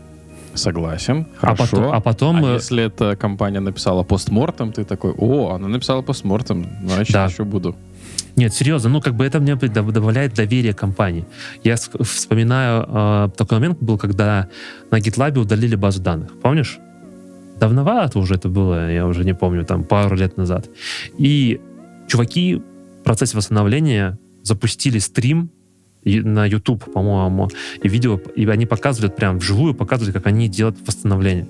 Согласен. Хорошо. А потом...
А, потом
а если эта компания написала постмортом, ты такой, о, она написала постмортом, значит, да. еще буду.
Нет, серьезно, ну как бы это мне добавляет доверие компании. Я вспоминаю, э, такой момент был, когда на GitLab удалили базу данных. Помнишь? Давновато уже это было, я уже не помню, там пару лет назад. И чуваки в процессе восстановления запустили стрим на YouTube, по-моему, и видео, и они показывают прям вживую, показывают, как они делают восстановление.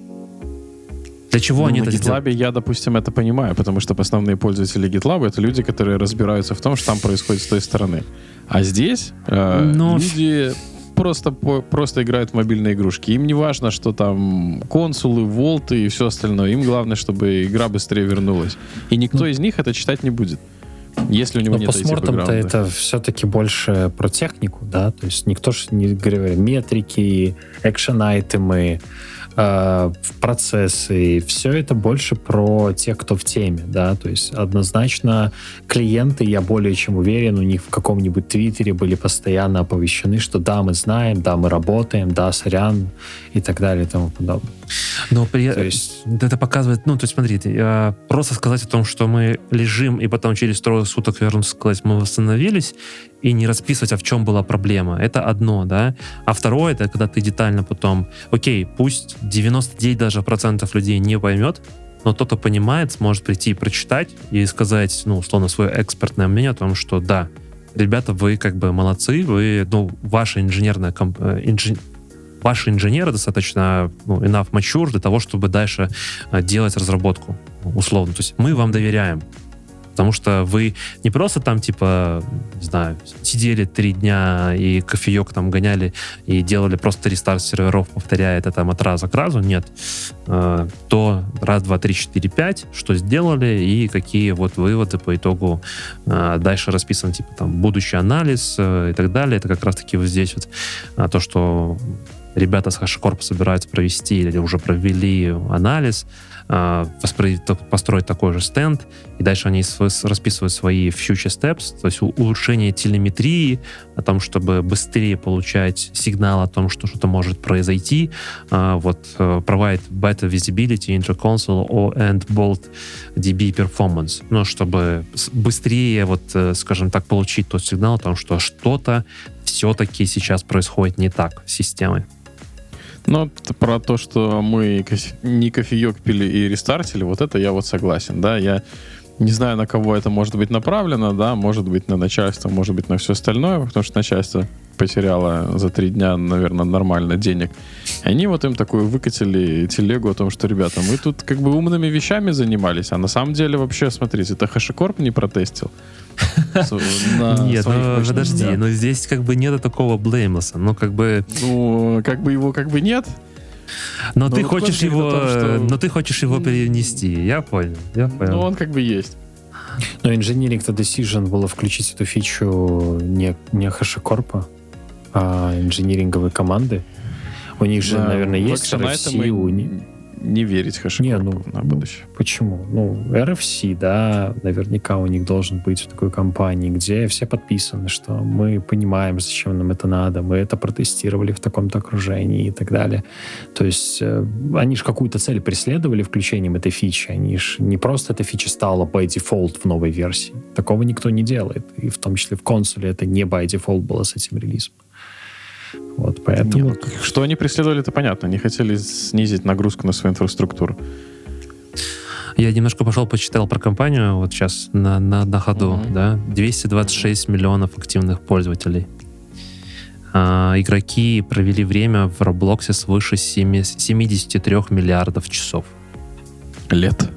Для чего ну, они
на
это
GitLab
сделали?
я, допустим, это понимаю, потому что основные пользователи GitLab это люди, которые разбираются в том, что там происходит с той стороны. А здесь э, Но... люди просто, просто играют в мобильные игрушки. Им не важно, что там консулы, волты и все остальное. Им главное, чтобы игра быстрее вернулась. И никто ну... из них это читать не будет. Если у него
Но
нет
постмортом-то
IT-бэкграунда.
это все-таки больше про технику, да, то есть никто же не говорит метрики, экшен-айтемы, э, процессы, все это больше про тех, кто в теме, да, то есть однозначно клиенты, я более чем уверен, у них в каком-нибудь твиттере были постоянно оповещены, что да, мы знаем, да, мы работаем, да, сорян и так далее и тому подобное.
Но при...
То есть
это показывает, ну, то есть, смотрите, э, просто сказать о том, что мы лежим, и потом через трое суток вернуться сказать, мы восстановились, и не расписывать, а в чем была проблема. Это одно, да. А второе, это когда ты детально потом, окей, пусть 99 даже процентов людей не поймет, но тот, кто понимает, сможет прийти и прочитать и сказать, ну, условно, свое экспертное мнение о том, что да, ребята, вы как бы молодцы, вы, ну, ваша инженерная комп- э, инжи- ваши инженеры достаточно ну, enough mature для того, чтобы дальше э, делать разработку, условно. То есть мы вам доверяем. Потому что вы не просто там, типа, не знаю, сидели три дня и кофеек там гоняли и делали просто рестарт серверов, повторяя это там от раза к разу. Нет. Э, То раз, два, три, четыре, пять, что сделали и какие вот выводы по итогу э, дальше расписан, типа, там, будущий анализ э, и так далее. Это как раз-таки вот здесь вот то, что ребята с HashiCorp собираются провести или уже провели анализ, построить такой же стенд, и дальше они расписывают свои future steps, то есть улучшение телеметрии, о том, чтобы быстрее получать сигнал о том, что что-то может произойти, а, вот э, provide better visibility into console or and bolt DB performance, ну, чтобы быстрее, вот, э, скажем так, получить тот сигнал о том, что что-то все-таки сейчас происходит не так с системой.
Ну, про то, что мы не кофеек пили и рестартили, вот это я вот согласен, да, я не знаю, на кого это может быть направлено, да, может быть на начальство, может быть на все остальное, потому что начальство потеряло за три дня, наверное, нормально денег. И они вот им такую выкатили телегу о том, что, ребята, мы тут как бы умными вещами занимались, а на самом деле вообще, смотрите, это HashiCorp не протестил.
Нет, ну, подожди, но здесь как бы нет такого блеймлеса. Ну, как бы...
Ну, как бы его как бы нет,
Но
Ну,
ты
вот
хочешь его...
том, что-
Но ты хочешь его перенести. Я понял, я понял.
но он как бы есть.
Но Engineering to Decision было включить эту фичу не, не HashiCorp, а инжиниринговые команды. У них же,
Да,
наверное, есть RFC. У
не верить HashiCorp
Не, ну,
на будущее.
Почему? Ну, RFC, да, наверняка у них должен быть в такой компании, где все подписаны, что мы понимаем, зачем нам это надо, мы это протестировали в таком-то окружении и так далее. То есть э, они же какую-то цель преследовали включением этой фичи. Они же не просто эта фича стала by default в новой версии. Такого никто не делает. И в том числе в консоли это не by default было с этим релизом. Вот,
Не,
поэтому...
ну, к- что они преследовали, это понятно. Они хотели снизить нагрузку на свою инфраструктуру.
Я немножко пошел, почитал про компанию вот сейчас на, на, на ходу,
Мгм.
да. 226 миллионов активных пользователей. А, игроки провели время в Роблоксе свыше 7 73 миллиардов часов.
Лет.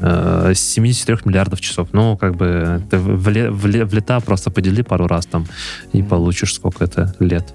Э, 73 миллиардов часов. Ну, как бы, в, ле- в ле- в лета просто подели пару раз там и получишь сколько это лет.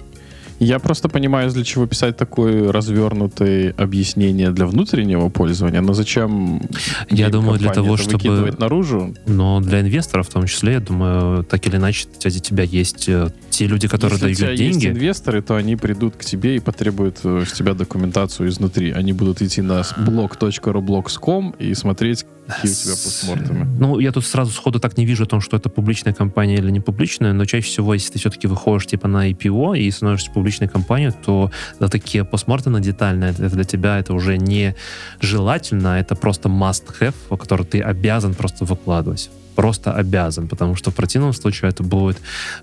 Я просто понимаю, для чего писать такое развернутое объяснение для внутреннего пользования, но зачем
Я думаю, для того,
это
чтобы-
наружу?
Но для инвесторов в том числе, я думаю, так или иначе, у тебя есть э, те люди, которые
Если у тебя
дают
есть
деньги.
инвесторы, то они придут к тебе и потребуют э, с тебя документацию изнутри. Они будут идти на blog.roblox.com и смотреть, какие у тебя постмортемы.
Ну, я тут сразу сходу так не вижу о том, что это публичная компания или не публичная, но чаще всего, если ты все-таки выходишь типа на IPO и становишься публичной компанией, то за такие постмортемы детальные, это для тебя это уже не желательно, это просто must-have, который ты обязан просто выкладывать. Просто обязан, потому что в противном случае это будет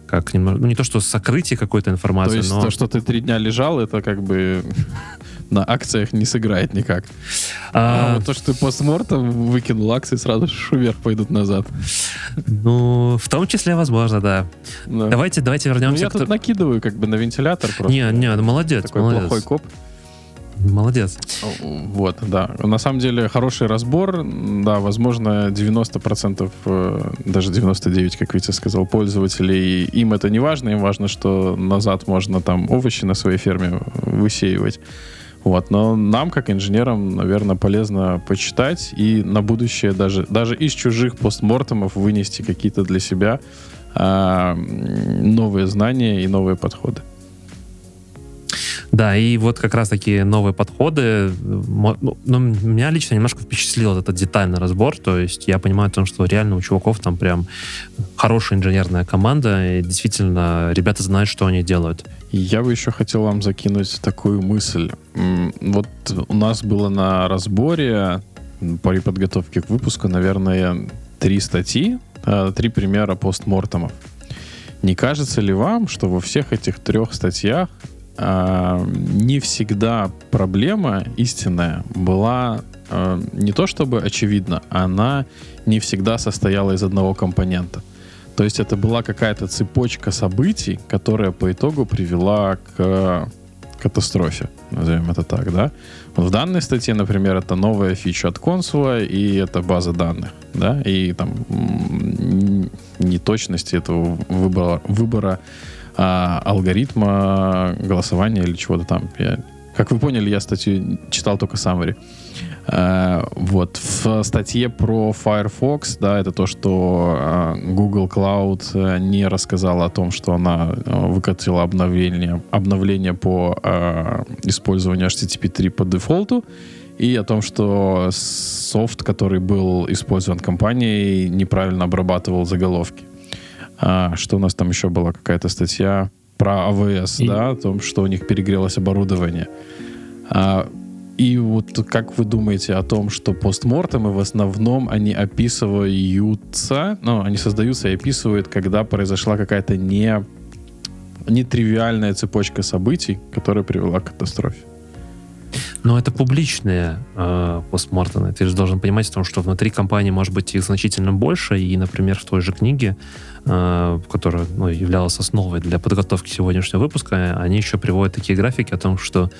как немного, ну не то что сокрытие какой-то
То
информации,
есть
но
то, что ты три дня лежал, это как бы на акциях не сыграет никак. А,
А,
вот то, что ты постмортом выкинул акции, сразу вверх пойдут назад.
ну в том числе возможно, да.
Да.
Давайте, давайте
Ну,
вернемся
я
к
тут накидываю как бы на вентилятор просто.
Не, не, ну, молодец,
Такой
молодец.
плохой коп.
Молодец.
Вот, да. На самом деле хороший разбор. Да, возможно, 90%, э, даже 99%, как Витя сказал, пользователей, им это не важно. Им важно, что назад можно там овощи на своей ферме высеивать. Вот, но нам, как инженерам, наверное, полезно почитать и на будущее даже, даже из чужих постмортемов вынести какие-то для себя э, новые знания и новые подходы.
Да, и вот как раз такие новые подходы. Ну, ну, меня лично немножко впечатлил этот детальный разбор. То есть я понимаю том, что реально у чуваков там прям хорошая инженерная команда, и действительно ребята знают, что они делают.
Я бы еще хотел вам закинуть такую мысль. Вот у нас было на разборе при подготовке к выпуску, наверное, три статьи, а, три примера постмортемов. Не кажется ли вам, что во всех этих трех статьях э, не всегда проблема истинная была э, не то чтобы очевидна, она не всегда состояла из одного компонента. То есть это была какая-то цепочка событий, которая по итогу привела к катастрофе, назовем это так, да. Вот в данной статье, например, это новая фича от консула, и это база данных, да, и там неточности этого выбора, выбора а, алгоритма голосования или чего-то там. Я, как вы поняли, я статью читал только summary. А, вот. В статье про Firefox, да, это то, что а, Google Cloud э, не рассказала о том, что она э, выкатила обновление, обновление по а, использованию HTTP 3 по дефолту, и о том, что софт, который был использован компанией, неправильно обрабатывал заголовки. А, что у нас там еще была какая-то статья про АВС, и... да, о том, что у них перегрелось оборудование. А, и вот как вы думаете о том, что постмортемы в основном они описываются, ну, они создаются и описывают, когда произошла какая-то не нетривиальная цепочка событий, которая привела к катастрофе.
Но это публичные э. Ты же должен понимать, том, что внутри компании может быть их значительно больше. И, например, в той же книге, э, которая ну, являлась основой для подготовки сегодняшнего выпуска, они еще приводят такие графики о том, что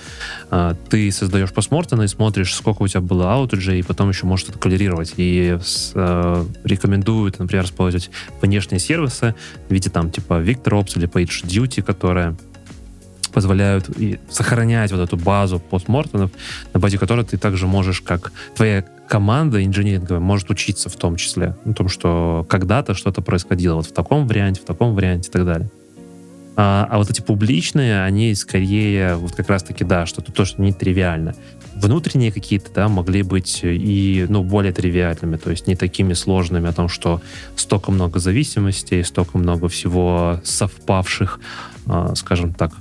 э, ты создаешь постмортемы и смотришь, сколько у тебя было аутеджей, и потом еще можешь это колерировать. И э, рекомендуют, например, использовать внешние сервисы в виде там типа VictorOps или PageDuty, которая позволяют и сохранять вот эту базу постмортемов, на базе которой ты также можешь, как твоя команда инженеринговая может учиться в том числе. о том, что когда-то что-то происходило вот в таком варианте, в таком варианте и так далее. А, а вот эти публичные, они скорее вот как раз-таки, да, что-то то, что не тривиально. Внутренние какие-то, да, могли быть и, ну, более тривиальными, то есть не такими сложными о том, что столько много зависимостей, столько много всего совпавших, э, скажем так,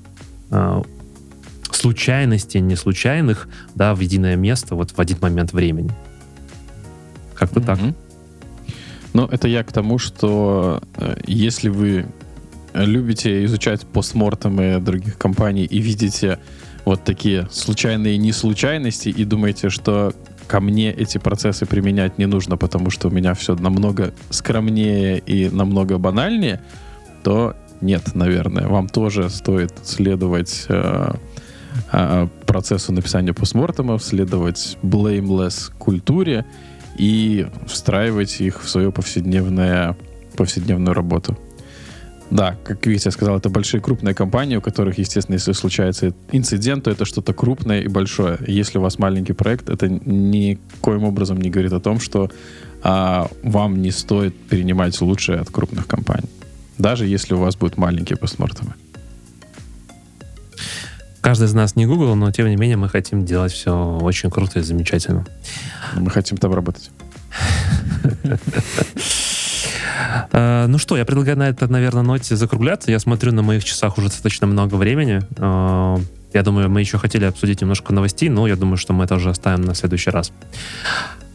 случайностей, не случайных, да, в единое место вот в один момент времени. Как-то mm-hmm. так.
Ну, это я к тому, что э, если вы любите изучать постмортемы других компаний и видите вот такие случайные неслучайности и думаете, что ко мне эти процессы применять не нужно, потому что у меня все намного скромнее и намного банальнее, то нет, наверное. Вам тоже стоит следовать э, э, процессу написания постмортемов, следовать blameless культуре и встраивать их в свою повседневное, повседневную работу. Да, как Витя сказал, это большие крупные компании, у которых, естественно, если случается инцидент, то это что-то крупное и большое. Если у вас маленький проект, это никоим образом не говорит о том, что а, вам не стоит перенимать лучшее от крупных компаний даже если у вас будут маленькие постмортемы.
Каждый из нас не Google, но тем не менее мы хотим делать все очень круто и замечательно.
Мы хотим там работать.
А, ну что, я предлагаю на это, наверное, ноте закругляться. Я смотрю, на моих часах уже достаточно много времени. А, я думаю, мы еще хотели обсудить немножко новостей, но я думаю, что мы это уже оставим на следующий раз.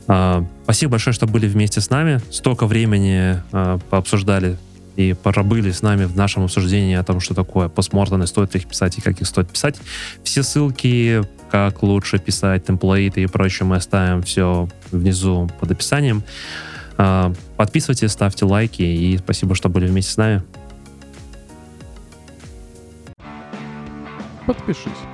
А, спасибо большое, что были вместе с нами. Столько времени пообсуждали и пробыли с нами в нашем обсуждении о том, что такое постмортемы, стоит ли их писать и как их стоит писать. Все ссылки, как лучше писать, темплейты и прочее, мы оставим все внизу под описанием. А, подписывайтесь, ставьте лайки и спасибо, что были вместе с нами.
Подпишись.